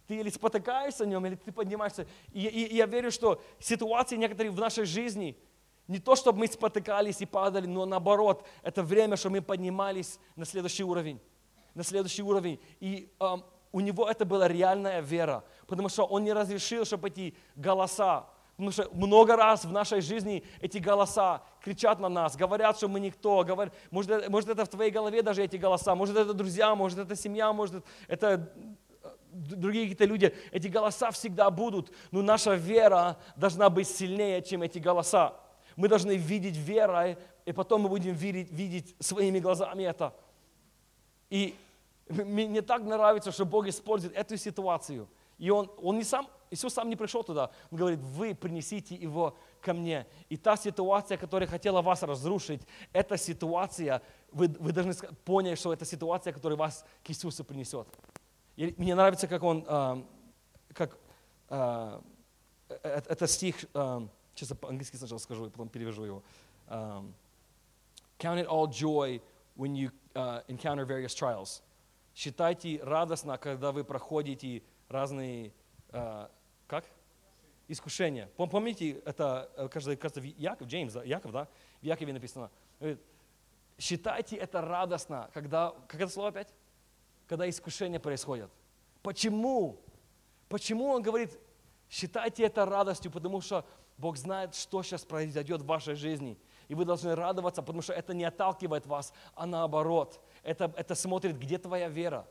Ты или спотыкаешься на нем, или ты поднимаешься. И, и- и я верю, что ситуации некоторые в нашей жизни, не то, чтобы мы спотыкались и падали, но наоборот, это время, что мы поднимались на следующий уровень. На следующий уровень. И ам, у него это была реальная вера, потому что он не разрешил, чтобы эти голоса, Потому что много раз в нашей жизни эти голоса кричат на нас, говорят, что мы никто. Говорят, может, это, может, это в твоей голове даже эти голоса, может, это друзья, может, это семья, может, это э, другие какие-то люди. Эти голоса всегда будут, но наша вера должна быть сильнее, чем эти голоса. Мы должны видеть верой, и потом мы будем видеть, видеть своими глазами это. И мне так нравится, что Бог использует эту ситуацию. И он, он не сам, Иисус сам не пришел туда. Он говорит, вы принесите его ко мне. И та ситуация, которая хотела вас разрушить, эта ситуация, вы, вы должны понять, что это ситуация, которая вас к Иисусу принесет. И мне нравится, как он, а, как а, э- э- это стих, а, сейчас по-английски сначала скажу, и потом перевяжу его. Count it all joy when you uh, encounter various trials. Считайте радостно, когда вы проходите разные, uh, как? Искушения. Пом- Помните, это, э, кажется, кажется, Яков, Джеймс? Яков, да? В Якове написано. Говорит, Считайте это радостно, когда, как это слово опять? Когда искушения происходят. Почему? Почему он говорит, считайте это радостью, потому что Бог знает, что сейчас произойдет в вашей жизни. И вы должны радоваться, потому что это не отталкивает вас, а наоборот. Это, это смотрит, где твоя вера.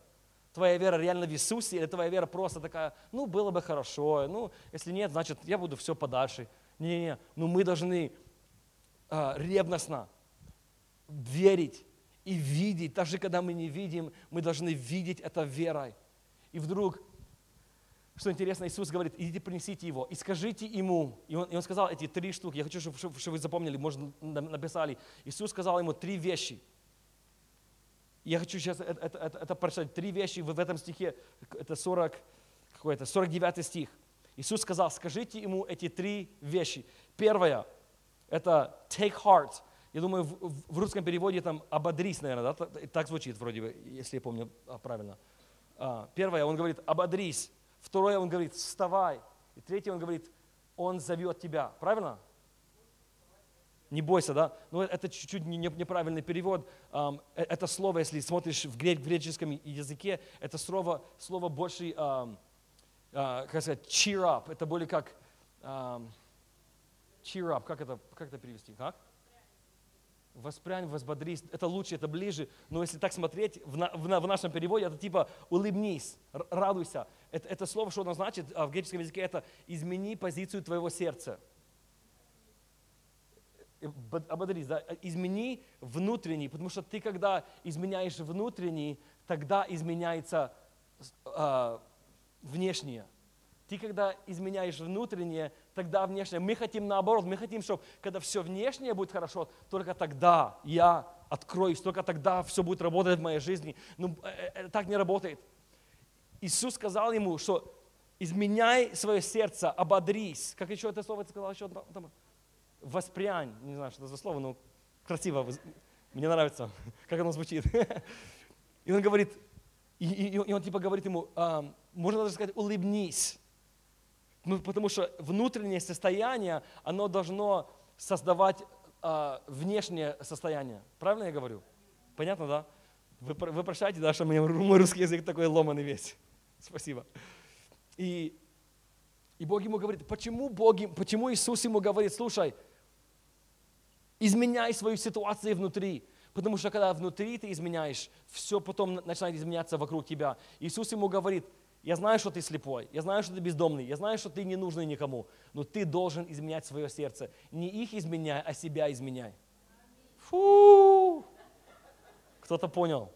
Твоя вера реально в Иисусе, или твоя вера просто такая, ну, было бы хорошо, ну, если нет, значит, я буду все подальше. Не-не-не, ну, мы должны а, ревностно верить и видеть, даже когда мы не видим, мы должны видеть это верой. И вдруг, что интересно, Иисус говорит, идите принесите его и скажите ему. И он, и он сказал эти три штуки, я хочу, чтобы, чтобы- вы запомнили, может, на- написали. Иисус сказал ему три вещи. Я хочу сейчас это, это- это- это прочитать. Три вещи в этом стихе, это 40, какой это, 49 стих. Иисус сказал, скажите ему эти три вещи. Первое, это take heart. Я думаю, в, в- русском переводе там ободрись, наверное, да? Так, так звучит вроде бы, если я помню а, правильно. А, Первое, он говорит, ободрись. Второе, он говорит, вставай. И третье, он говорит, он зовет тебя. Правильно? Не бойся, да? Но это чуть-чуть не- не- неправильный перевод. Э- Это слово, если смотришь в гре- в греческом языке, это слово, слово больше, а, как сказать, cheer up. Это более как cheer up. Как это, как это перевести? Как? воспрянь, возбодрись, это лучше, это ближе. Но если так смотреть, в, на- в на- в нашем переводе это типа улыбнись, радуйся. Это, это слово, что оно значит а в греческом языке, это измени позицию твоего сердца. Э, бод- Ободрись, да, Э, измени внутренний, потому что ты, когда изменяешь внутренний, тогда изменяется а, внешнее. Ты, когда изменяешь внутреннее, тогда внешнее. Мы хотим наоборот, мы хотим, чтобы когда все внешнее будет хорошо, только тогда я откроюсь, только тогда все будет работать в моей жизни. Но э, э, так не работает. Иисус сказал ему, что изменяй свое сердце, ободрись. Как еще это слово сказал? Еще одно, воспрянь. Не знаю, что это за слово, но красиво. Мне нравится, как оно звучит. И он говорит, и, и- и он типа говорит ему, а, можно даже сказать, улыбнись. Ну, потому что внутреннее состояние, оно должно создавать а, внешнее состояние. Правильно я говорю? Понятно, да? Вы, вы прощаете, да, что у меня мой русский язык такой ломаный весь. Спасибо. И, и Бог ему говорит, почему, Бог, почему Иисус ему говорит, слушай, изменяй свою ситуацию внутри. Потому что когда внутри ты изменяешь, все потом начинает изменяться вокруг тебя. Иисус ему говорит, я знаю, что ты слепой, я знаю, что ты бездомный, я знаю, что ты не нужный никому, но ты должен изменять свое сердце. Не их изменяй, а себя изменяй. Фу! Кто-то понял?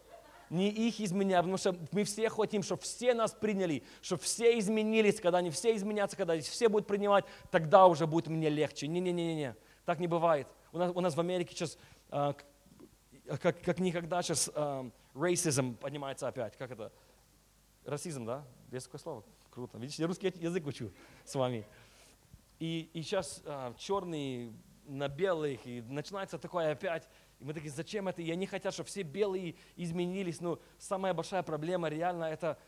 Не их изменяй, потому что мы все хотим, чтобы все нас приняли, чтобы все изменились. Когда они все изменятся, когда все будут принимать, тогда уже будет мне легче. Не-не-не-не, так не бывает. У нас, у нас в Америке сейчас, а, к- как, как никогда сейчас рейсизм поднимается опять. Как это? Расизм, да? Есть такое слово? Круто. Видите, я русский язык учу с вами. И, и сейчас черные на белых, и начинается такое опять. И мы такие, зачем это? И они хотят, чтобы все белые изменились. Но самая большая проблема реально это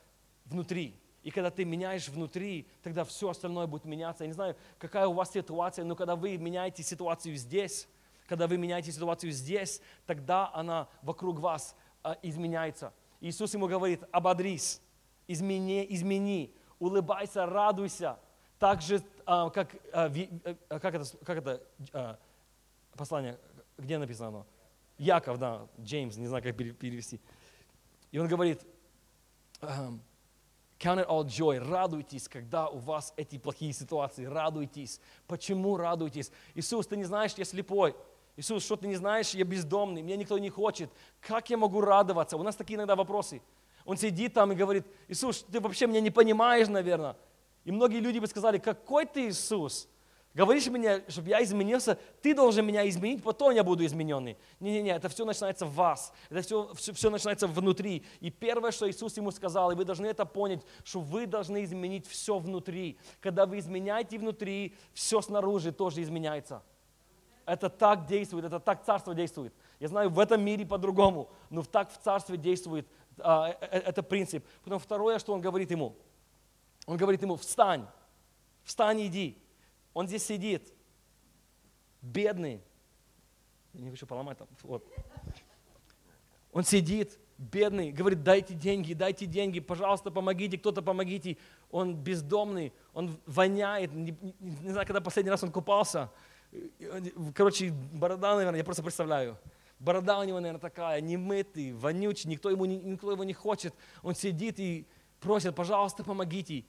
внутри. И когда ты меняешь внутри, тогда все остальное будет меняться. Я не знаю, какая у вас ситуация, но когда вы меняете ситуацию здесь, когда вы меняете ситуацию здесь, тогда она вокруг вас а, изменяется. Иисус ему говорит, ободрись, измени, измени, улыбайся, радуйся. Так же, а, как, а, как это, как это послание, где написано оно? Яков, да, Джеймс, не знаю, как пере- перевести. И он говорит, Count it all joy. Радуйтесь, когда у вас эти плохие ситуации. Радуйтесь. Почему радуйтесь? Иисус, ты не знаешь, я слепой. Иисус, что ты не знаешь, я бездомный, меня никто не хочет. Как я могу радоваться? У нас такие иногда вопросы. Он сидит там и говорит, Иисус, ты вообще меня не понимаешь, наверное. И многие люди бы сказали, какой ты Иисус? Говоришь мне, чтобы я изменился, ты должен меня изменить, потом я буду измененный. Не-не-не, это все начинается в вас, это все, все, все начинается внутри. И первое, что Иисус ему сказал, и вы должны это понять, что вы должны изменить все внутри. Когда вы изменяете внутри, все снаружи тоже изменяется. Это так действует, это так царство действует. Я знаю, в этом мире по-другому, но так в царстве действует а, э- э- это принцип. Потом второе, что он говорит ему. Он говорит ему, встань, встань иди. Он здесь сидит, бедный. Не хочу поломать там. Вот. Он сидит, бедный, говорит, дайте деньги, дайте деньги, пожалуйста, помогите, кто-то помогите. Он бездомный, он воняет, не, не- не знаю, когда последний раз он купался. Короче, борода, наверное, я просто представляю. Борода у него, наверное, такая, немытый, вонючий, никто, ему, никто его не хочет. Он сидит и просит, пожалуйста, помогите.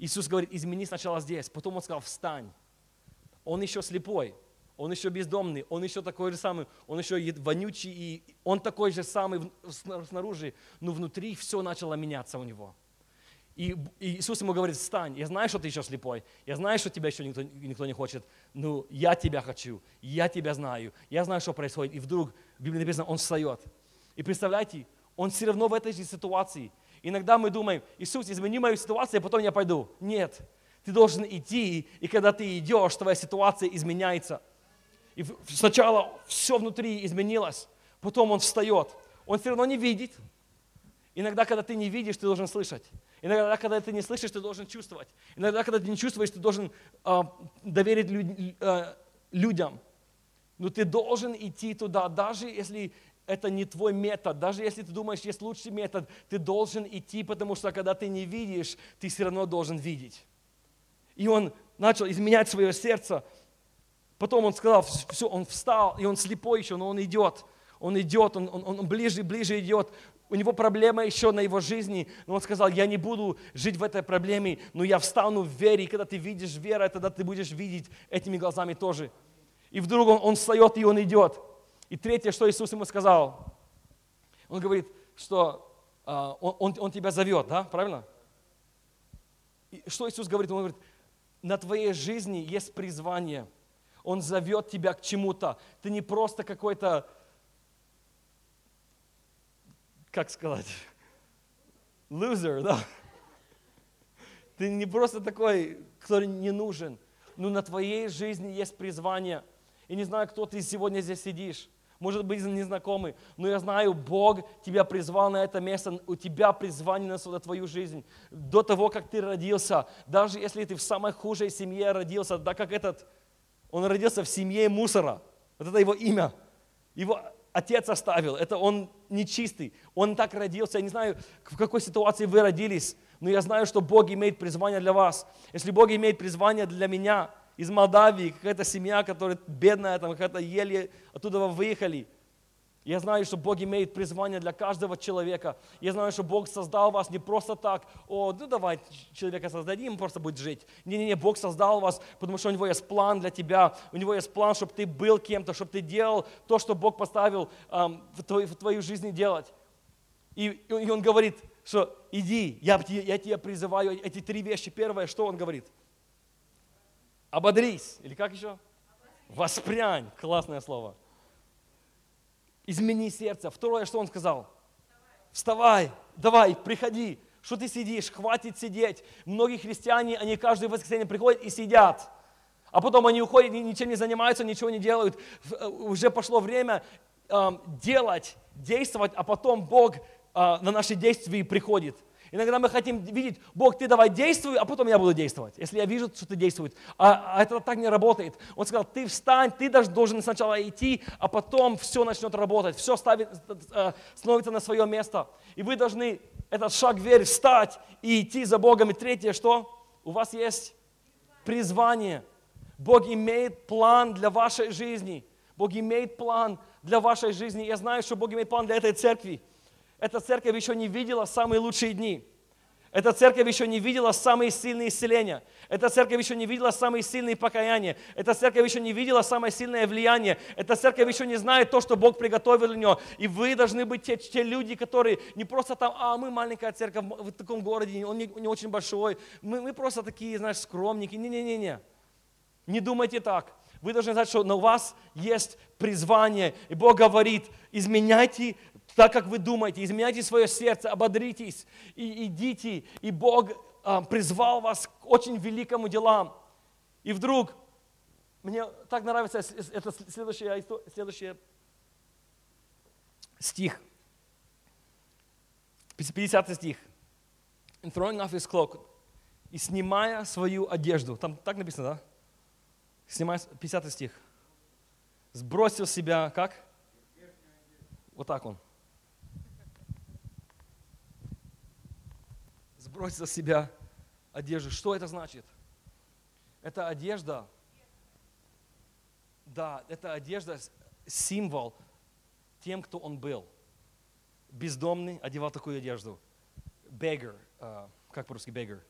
Иисус говорит, измени сначала здесь. Потом он сказал, встань. Он еще слепой, он еще бездомный, он еще такой же самый, он еще вонючий, и он такой же самый снаружи, но внутри все начало меняться у него. И Иисус ему говорит, встань, я знаю, что ты еще слепой, я знаю, что тебя еще никто, никто не хочет, но я тебя хочу, я тебя знаю, я знаю, что происходит. И вдруг в Библии написано, он встает. И представляете, он все равно в этой же ситуации. Иногда мы думаем, Иисус, измени мою ситуацию, а потом я пойду. Нет, ты должен идти, и когда ты идешь, твоя ситуация изменяется. И сначала все внутри изменилось, потом он встает. Он все равно не видит. Иногда, когда ты не видишь, ты должен слышать. Иногда, когда ты не слышишь, ты должен чувствовать. Иногда, когда ты не чувствуешь, ты должен а, доверить люд- а, людям. Но ты должен идти туда, даже если это не твой метод, даже если ты думаешь, есть лучший метод, ты должен идти, потому что когда ты не видишь, ты все равно должен видеть. И он начал изменять свое сердце. Потом он сказал, все, он встал, и он слепой еще, но он идет. Он идет, он, он, он ближе и ближе идет. У него проблема еще на его жизни, но он сказал, я не буду жить в этой проблеме, но я встану в вере, и когда ты видишь веру, тогда ты будешь видеть этими глазами тоже. И вдруг он, он встает, и он идет. И третье, что Иисус ему сказал, он говорит, что а, он, он, он тебя зовет, да, правильно? И что Иисус говорит? Он говорит, на твоей жизни есть призвание. Он зовет тебя к чему-то. Ты не просто какой-то, как сказать, loser, да? Ты не просто такой, который не нужен. Но на твоей жизни есть призвание. И не знаю, кто ты сегодня здесь сидишь может быть, незнакомый, но я знаю, Бог тебя призвал на это место, у тебя призвание на твою жизнь. До того, как ты родился, даже если ты в самой худшей семье родился, да как этот, он родился в семье мусора, вот это его имя, его отец оставил, это он нечистый, он так родился, я не знаю, в какой ситуации вы родились, но я знаю, что Бог имеет призвание для вас. Если Бог имеет призвание для меня, из Молдавии, какая-то семья, которая бедная, там какая-то еле оттуда выехали. Я знаю, что Бог имеет призвание для каждого человека. Я знаю, что Бог создал вас не просто так, о, ну давай человека создадим, просто будет жить. Не-не-не, Бог создал вас, потому что у Него есть план для тебя. У Него есть план, чтобы ты был кем-то, чтобы ты делал то, что Бог поставил эм, в, твою, в твою жизнь делать. И, и Он говорит, что иди, я, я тебя призываю, эти три вещи. Первое, что Он говорит – Ободрись. Или как еще? Воспрянь. Классное слово. Измени сердце. Второе, что он сказал? Вставай, давай, приходи. Что ты сидишь? Хватит сидеть. Многие христиане, они каждое воскресенье приходят и сидят. А потом они уходят, ничем не занимаются, ничего не делают. Э, уже пошло время э, делать, действовать, а потом Бог э, на наши действия приходит. Иногда мы хотим видеть, Бог, ты давай действуй, а потом я буду действовать, если я вижу, что ты действуешь. А, а это так не работает. Он сказал, ты встань, ты даже должен сначала идти, а потом все начнет работать, все ставит, э, становится на свое место. И вы должны этот шаг веры встать и идти за Богом. И третье, что? У вас есть призвание. Бог имеет план для вашей жизни. Бог имеет план для вашей жизни. Я знаю, что Бог имеет план для этой церкви. Эта церковь еще не видела самые лучшие дни. Эта церковь еще не видела самые сильные исцеления. Эта церковь еще не видела самые сильные покаяния. Эта церковь еще не видела самое сильное влияние. Эта церковь еще не знает то, что Бог приготовил для нее. И вы должны быть те, те люди, которые не просто там, а мы маленькая церковь в таком городе, он не, не очень большой. Мы, мы просто такие, знаешь, скромники. Не-не-не-не. Не думайте так. Вы должны знать, что на вас есть призвание. И Бог говорит, изменяйте так, как вы думаете, изменяйте свое сердце, ободритесь и идите. И Бог а, призвал вас к очень великому делам. И вдруг, мне так нравится это следующий, следующий стих, 50 стих. And throwing off his cloak. И снимая свою одежду. Там так написано, да? Снимая, 50 стих. Сбросил себя, как? Вот так он. Сбросить со себя одежду. Что это значит? Это одежда, да, это одежда символ тем, кто он был. Бездомный одевал такую одежду. Beggar, uh, как по-русски beggar?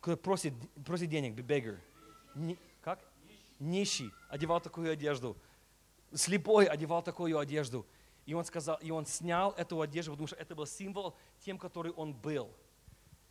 Кто просит, просит денег, beggar. Не, как? Нищий одевал такую одежду. Слепой одевал такую одежду. И он сказал, и он снял эту одежду, потому что это был символ тем, который он был.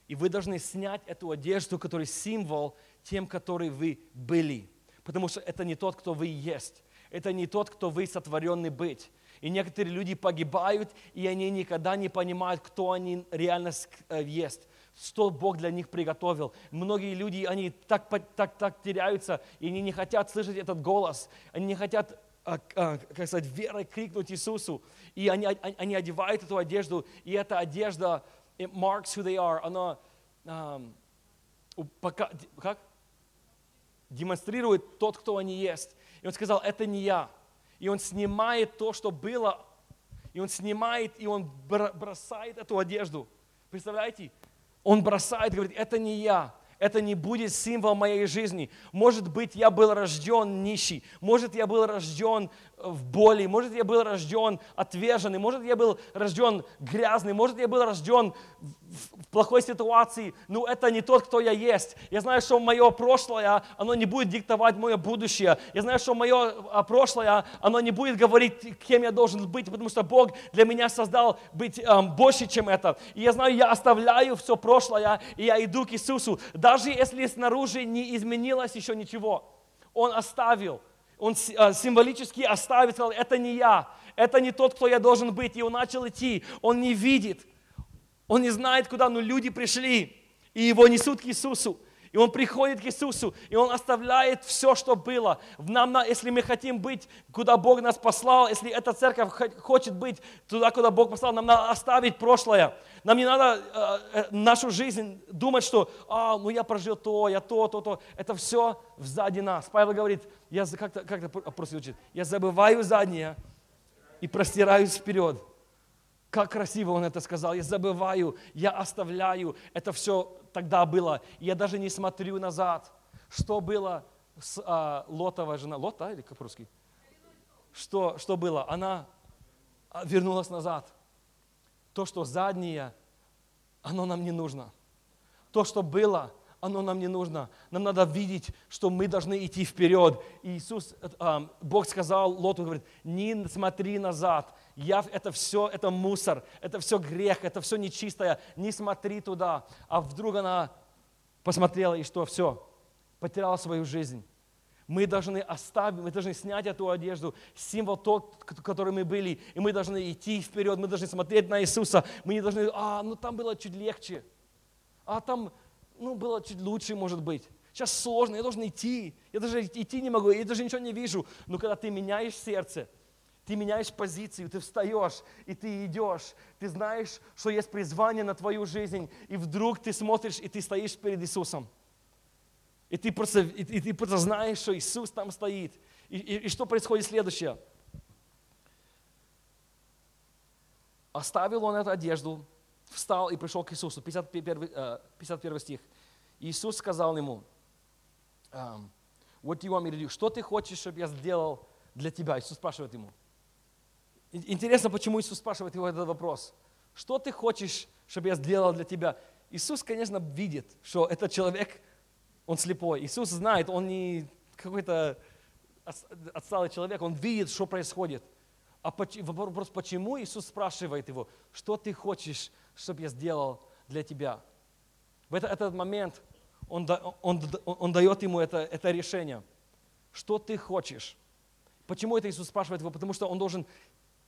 И вы должны снять эту одежду, который символ тем, который вы были. Потому что это не тот, кто вы есть. Это не тот, кто вы сотворенный быть. И некоторые люди погибают, и они никогда не понимают, кто они реально э, есть что Бог для них приготовил. Многие люди, они так, так, так теряются, и они не хотят слышать этот голос, они не хотят как сказать, верой крикнуть Иисусу. И они, они одевают эту одежду, и эта одежда, it marks who they are, она um, пока, как? демонстрирует тот, кто они есть. И он сказал, это не я. И он снимает то, что было, и он снимает, и он бросает эту одежду. Представляете? Он бросает, говорит, это не я, это не будет символ моей жизни. Может быть, я был рожден нищий, может, я был рожден в боли, может, я был рожден отверженный, может, я был рожден грязный, может, я был рожден в плохой ситуации, но это не тот, кто я есть. Я знаю, что мое прошлое, оно не будет диктовать мое будущее. Я знаю, что мое а, прошлое, оно не будет говорить, кем я должен быть, потому что Бог для меня создал быть эм, больше, чем это. И я знаю, я оставляю все прошлое, и я иду к Иисусу, даже если снаружи не изменилось еще ничего. Он оставил он а, символически оставил, сказал, это не я, это не тот, кто я должен быть. И он начал идти, он не видит, он не знает, куда, но люди пришли, и его несут к Иисусу. И он приходит к Иисусу, и он оставляет все, что было. Нам, если мы хотим быть, куда Бог нас послал, если эта церковь хочет быть туда, куда Бог послал, нам надо оставить прошлое. Нам не надо э, э, нашу жизнь думать, что, а, ну я прожил то, я то, то, то. Это все сзади нас. Павел говорит, я как-то, как-то просто звучит, я забываю заднее и простираюсь вперед. Как красиво он это сказал. Я забываю, я оставляю. Это все тогда было. Я даже не смотрю назад. Что было с а, Лотовой жена? Лот, да, или как русский? Что, что было? Она а, вернулась назад. То, что заднее, оно нам не нужно. То, что было, оно нам не нужно. Нам надо видеть, что мы должны идти вперед. И Иисус, э, Бог сказал Лоту, говорит, не смотри назад. Я, это все, это мусор, это все грех, это все нечистое. Не смотри туда. А вдруг она посмотрела, и что, все, потеряла свою жизнь. Мы должны оставить, мы должны снять эту одежду, символ тот, который мы были, и мы должны идти вперед, мы должны смотреть на Иисуса. Мы не должны, а, ну там было чуть легче, а там ну, было чуть лучше, может быть. Сейчас сложно, я должен идти. Я даже идти не могу, я даже ничего не вижу. Но когда ты меняешь сердце, ты меняешь позицию, ты встаешь, и ты идешь. Ты знаешь, что есть призвание на твою жизнь. И вдруг ты смотришь, и ты стоишь перед Иисусом. И ты просто, и, и ты просто знаешь, что Иисус там стоит. И, и, и что происходит следующее? Оставил он эту одежду, встал и пришел к Иисусу. 51, 51 э, стих. Иисус сказал ему, what do you want me to do? Что ты хочешь, чтобы я сделал для тебя? Иисус спрашивает ему. Интересно, почему Иисус спрашивает его этот вопрос. Что ты хочешь, чтобы я сделал для тебя? Иисус, конечно, видит, что этот человек, он слепой. Иисус знает, он не какой-то отсталый человек, он видит, что происходит. А вопрос, почему Иисус спрашивает его, что ты хочешь, чтобы я сделал для тебя? В этот, этот момент он, он, он, дает ему это, это решение. Что ты хочешь? Почему это Иисус спрашивает его? Потому что он должен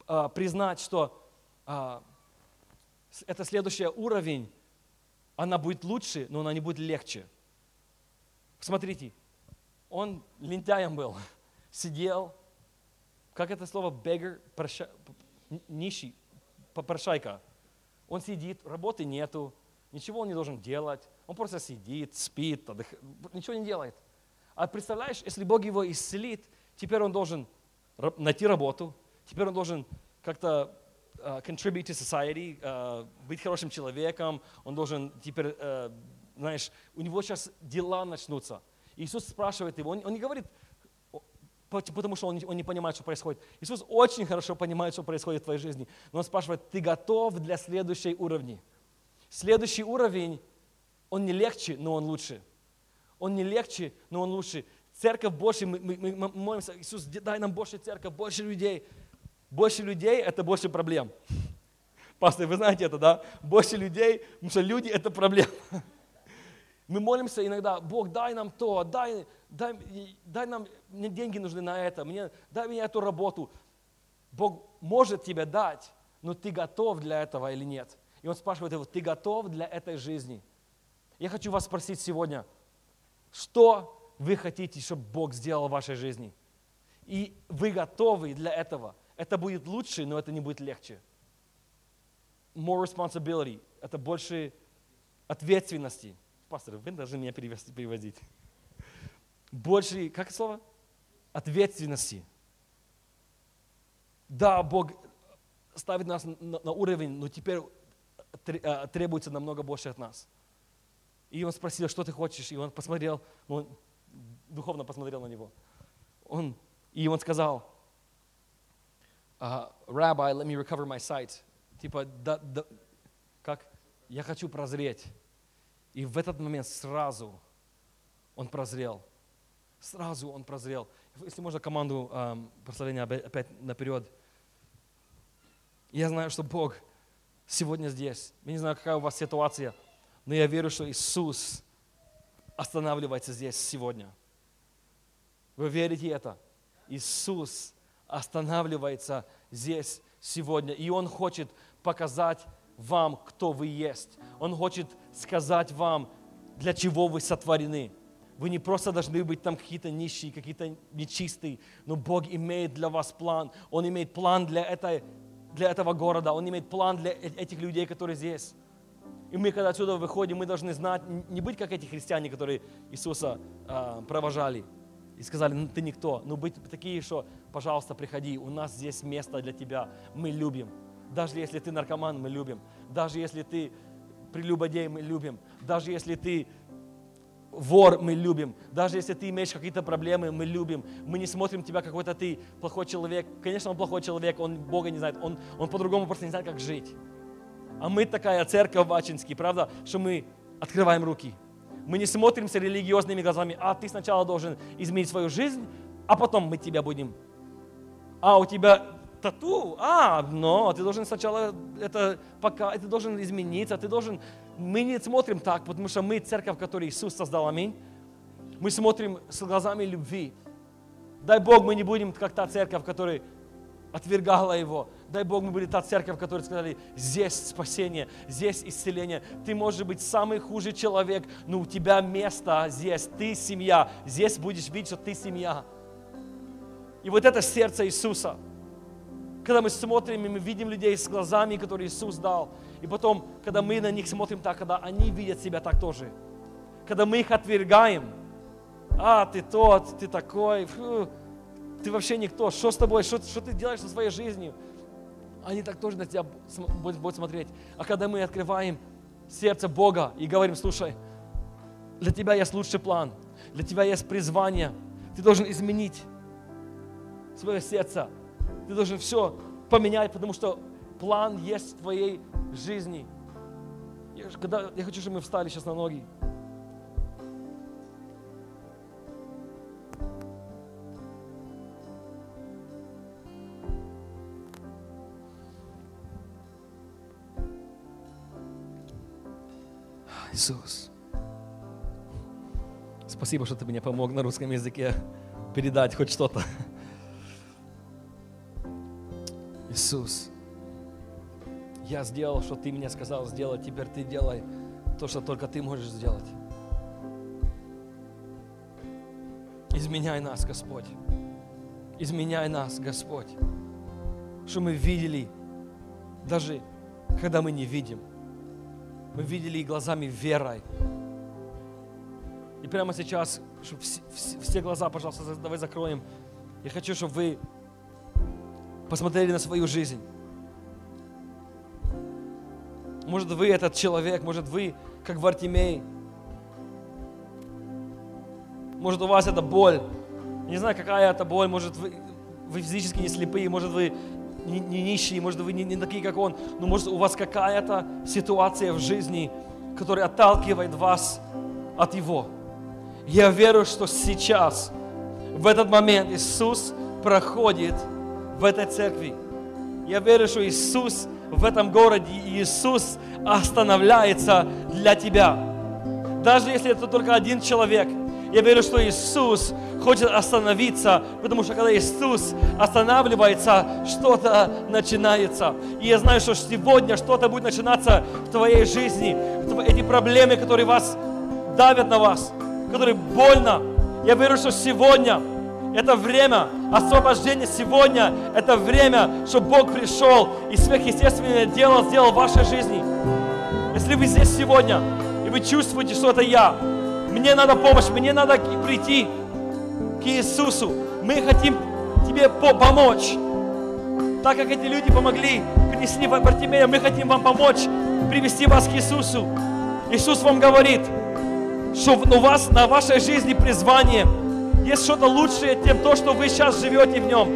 а, признать, что а, это следующий уровень, она будет лучше, но она не будет легче. Смотрите, он лентяем был, сидел, как это слово beggar, проща, нищий, попрошайка. Он сидит, работы нету, ничего он не должен делать, он просто сидит, спит, отдых... ничего не делает. А представляешь, если Бог его исцелит, теперь он должен найти работу, теперь он должен как-то uh, contribute to society, uh, быть хорошим человеком, он должен теперь, uh, знаешь, у него сейчас дела начнутся. Иисус спрашивает его, он, он не говорит, потому что он, он не понимает, что происходит. Иисус очень хорошо понимает, что происходит в твоей жизни. Но он спрашивает, ты готов для следующей уровня? Следующий уровень, он не легче, но он лучше. Он не легче, но он лучше. Церковь больше, мы, мы, мы молимся, Иисус, дай нам больше церковь, больше людей. Больше людей – это больше проблем. Пастор, вы знаете это, да? Больше людей, потому что люди – это проблема. Мы молимся иногда, Бог, дай нам то, дай, дай, дай нам, мне деньги нужны на это, мне, дай мне эту работу. Бог может тебе дать, но ты готов для этого или нет? И он спрашивает его, ты готов для этой жизни? Я хочу вас спросить сегодня, что вы хотите, чтобы Бог сделал в вашей жизни? И вы готовы для этого? Это будет лучше, но это не будет легче. More responsibility. Это больше ответственности. Пастор, вы должны меня переводить. Больше, как слово? Ответственности. Да, Бог ставит нас на, уровень, но теперь а, требуется намного больше от нас. И он спросил, что ты хочешь? И он посмотрел, ну, он духовно посмотрел на него. Он, и он сказал, Rabbi, let me recover my sight. Типа, да, да, как? Я хочу прозреть. И в этот момент сразу он прозрел. Сразу он прозрел. Если можно команду эм, прославления опять наперед. Я знаю, что Бог сегодня здесь. Я не знаю, какая у вас ситуация, но я верю, что Иисус останавливается здесь сегодня. Вы верите это? Иисус останавливается здесь сегодня. И Он хочет показать вам, кто вы есть. Он хочет сказать вам, для чего вы сотворены. Вы не просто должны быть там какие-то нищие, какие-то нечистые, но Бог имеет для вас план. Он имеет план для, этой, для этого города, Он имеет план для э, этих людей, которые здесь. И мы, когда отсюда выходим, мы должны знать, не быть как эти христиане, которые Иисуса э, провожали и сказали, ну ты никто, но быть такие, что, пожалуйста, приходи, у нас здесь место для тебя, мы любим. Даже если ты наркоман, мы любим. Даже если ты прелюбодей, мы любим. Даже если ты вор, мы любим. Даже если ты имеешь какие-то проблемы, мы любим. Мы не смотрим тебя, какой-то ты плохой человек. Конечно, он плохой человек, он Бога не знает. Он, он по-другому просто не знает, как жить. А мы такая церковь в Ачинске, правда, что мы открываем руки. Мы не смотримся религиозными глазами, а ты сначала должен изменить свою жизнь, а потом мы тебя будем. А у тебя тату, а, но ты должен сначала это пока, ты должен измениться, ты должен, мы не смотрим так, потому что мы церковь, которую Иисус создал, аминь. Мы смотрим с глазами любви. Дай Бог, мы не будем как та церковь, которая отвергала его. Дай Бог, мы были та церковь, которая сказали, здесь спасение, здесь исцеление. Ты можешь быть самый худший человек, но у тебя место здесь, ты семья. Здесь будешь видеть, что ты семья. И вот это сердце Иисуса. Когда мы смотрим, и мы видим людей с глазами, которые Иисус дал. И потом, когда мы на них смотрим так, когда они видят себя так тоже. Когда мы их отвергаем. А, ты тот, ты такой. Фу, ты вообще никто, что с тобой, что, что ты делаешь со своей жизнью? Они так тоже на тебя будут, будут смотреть. А когда мы открываем сердце Бога и говорим, слушай, для тебя есть лучший план, для тебя есть призвание, ты должен изменить свое сердце, ты должен все поменять, потому что план есть в твоей жизни. Я, когда, я хочу, чтобы мы встали сейчас на ноги. Иисус. Спасибо, что ты мне помог на русском языке передать хоть что-то. Иисус, я сделал, что ты мне сказал сделать, теперь ты делай то, что только ты можешь сделать. Изменяй нас, Господь. Изменяй нас, Господь. Что мы видели, даже когда мы не видим – мы видели глазами верой. И прямо сейчас, чтобы все, все глаза, пожалуйста, давай закроем. Я хочу, чтобы вы посмотрели на свою жизнь. Может, вы этот человек, может, вы, как Вартимей. Может, у вас это боль. Не знаю, какая это боль. Может, вы, вы физически не слепые, может, вы не, не нищие, может, вы не, не такие, как он, но может, у вас какая-то ситуация в жизни, которая отталкивает вас от Его. Я верю, что сейчас, в этот момент, Иисус проходит в этой церкви. Я верю, что Иисус в этом городе, Иисус останавливается для тебя. Даже если это только один человек – я верю, что Иисус хочет остановиться, потому что когда Иисус останавливается, что-то начинается. И я знаю, что сегодня что-то будет начинаться в твоей жизни. Эти проблемы, которые вас давят на вас, которые больно. Я верю, что сегодня это время освобождения сегодня. Это время, чтобы Бог пришел и сверхъестественное дело сделал в вашей жизни. Если вы здесь сегодня, и вы чувствуете, что это я, мне надо помощь, мне надо прийти к Иисусу. Мы хотим тебе помочь. Так как эти люди помогли, принесли Бартимея, мы хотим вам помочь, привести вас к Иисусу. Иисус вам говорит, что у вас на вашей жизни призвание есть что-то лучшее, чем то, что вы сейчас живете в нем.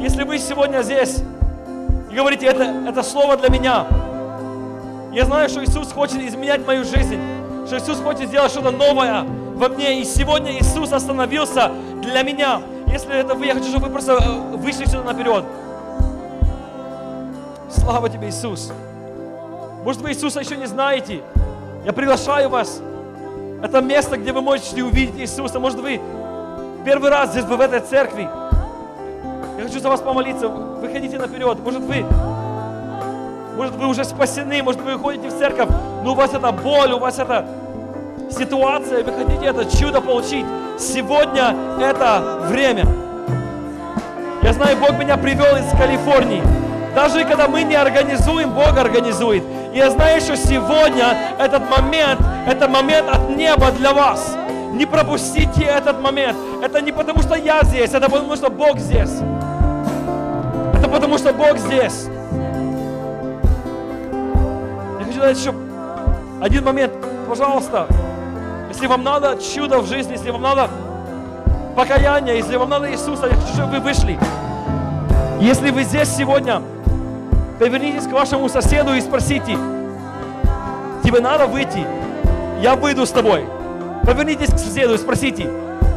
Если вы сегодня здесь и говорите, это, это слово для меня, я знаю, что Иисус хочет изменять мою жизнь, что Иисус хочет сделать что-то новое во мне. И сегодня Иисус остановился для меня. Если это вы, я хочу, чтобы вы просто э, вышли сюда наперед. Слава тебе, Иисус. Может, вы Иисуса еще не знаете. Я приглашаю вас. Это место, где вы можете увидеть Иисуса. Может, вы первый раз здесь, вы в этой церкви. Я хочу за вас помолиться. Выходите наперед. Может, вы может, вы уже спасены, может, вы ходите в церковь, но у вас это боль, у вас это ситуация, вы хотите это чудо получить. Сегодня это время. Я знаю, Бог меня привел из Калифорнии. Даже когда мы не организуем, Бог организует. И я знаю, что сегодня этот момент, это момент от неба для вас. Не пропустите этот момент. Это не потому, что я здесь, это потому, что Бог здесь. Это потому, что Бог здесь. сказать еще один момент. Пожалуйста, если вам надо чудо в жизни, если вам надо покаяние, если вам надо Иисуса, я хочу, чтобы вы вышли. Если вы здесь сегодня, повернитесь к вашему соседу и спросите, тебе надо выйти, я выйду с тобой. Повернитесь к соседу и спросите,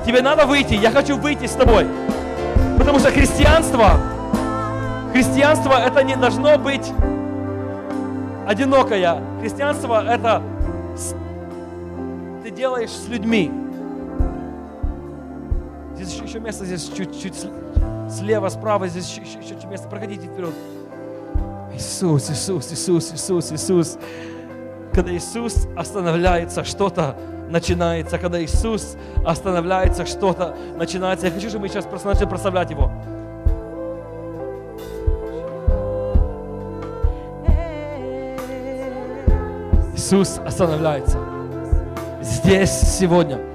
тебе надо выйти, я хочу выйти с тобой. Потому что христианство, христианство это не должно быть одинокая. Христианство – это ты делаешь с людьми. Здесь еще, еще место, здесь чуть-чуть слева, справа, здесь еще, еще, еще место. Проходите вперед. Иисус, Иисус, Иисус, Иисус, Иисус. Когда Иисус останавливается, что-то начинается. Когда Иисус останавливается, что-то начинается. Я хочу, чтобы мы сейчас просто начали прославлять Его. Иисус останавливается здесь сегодня.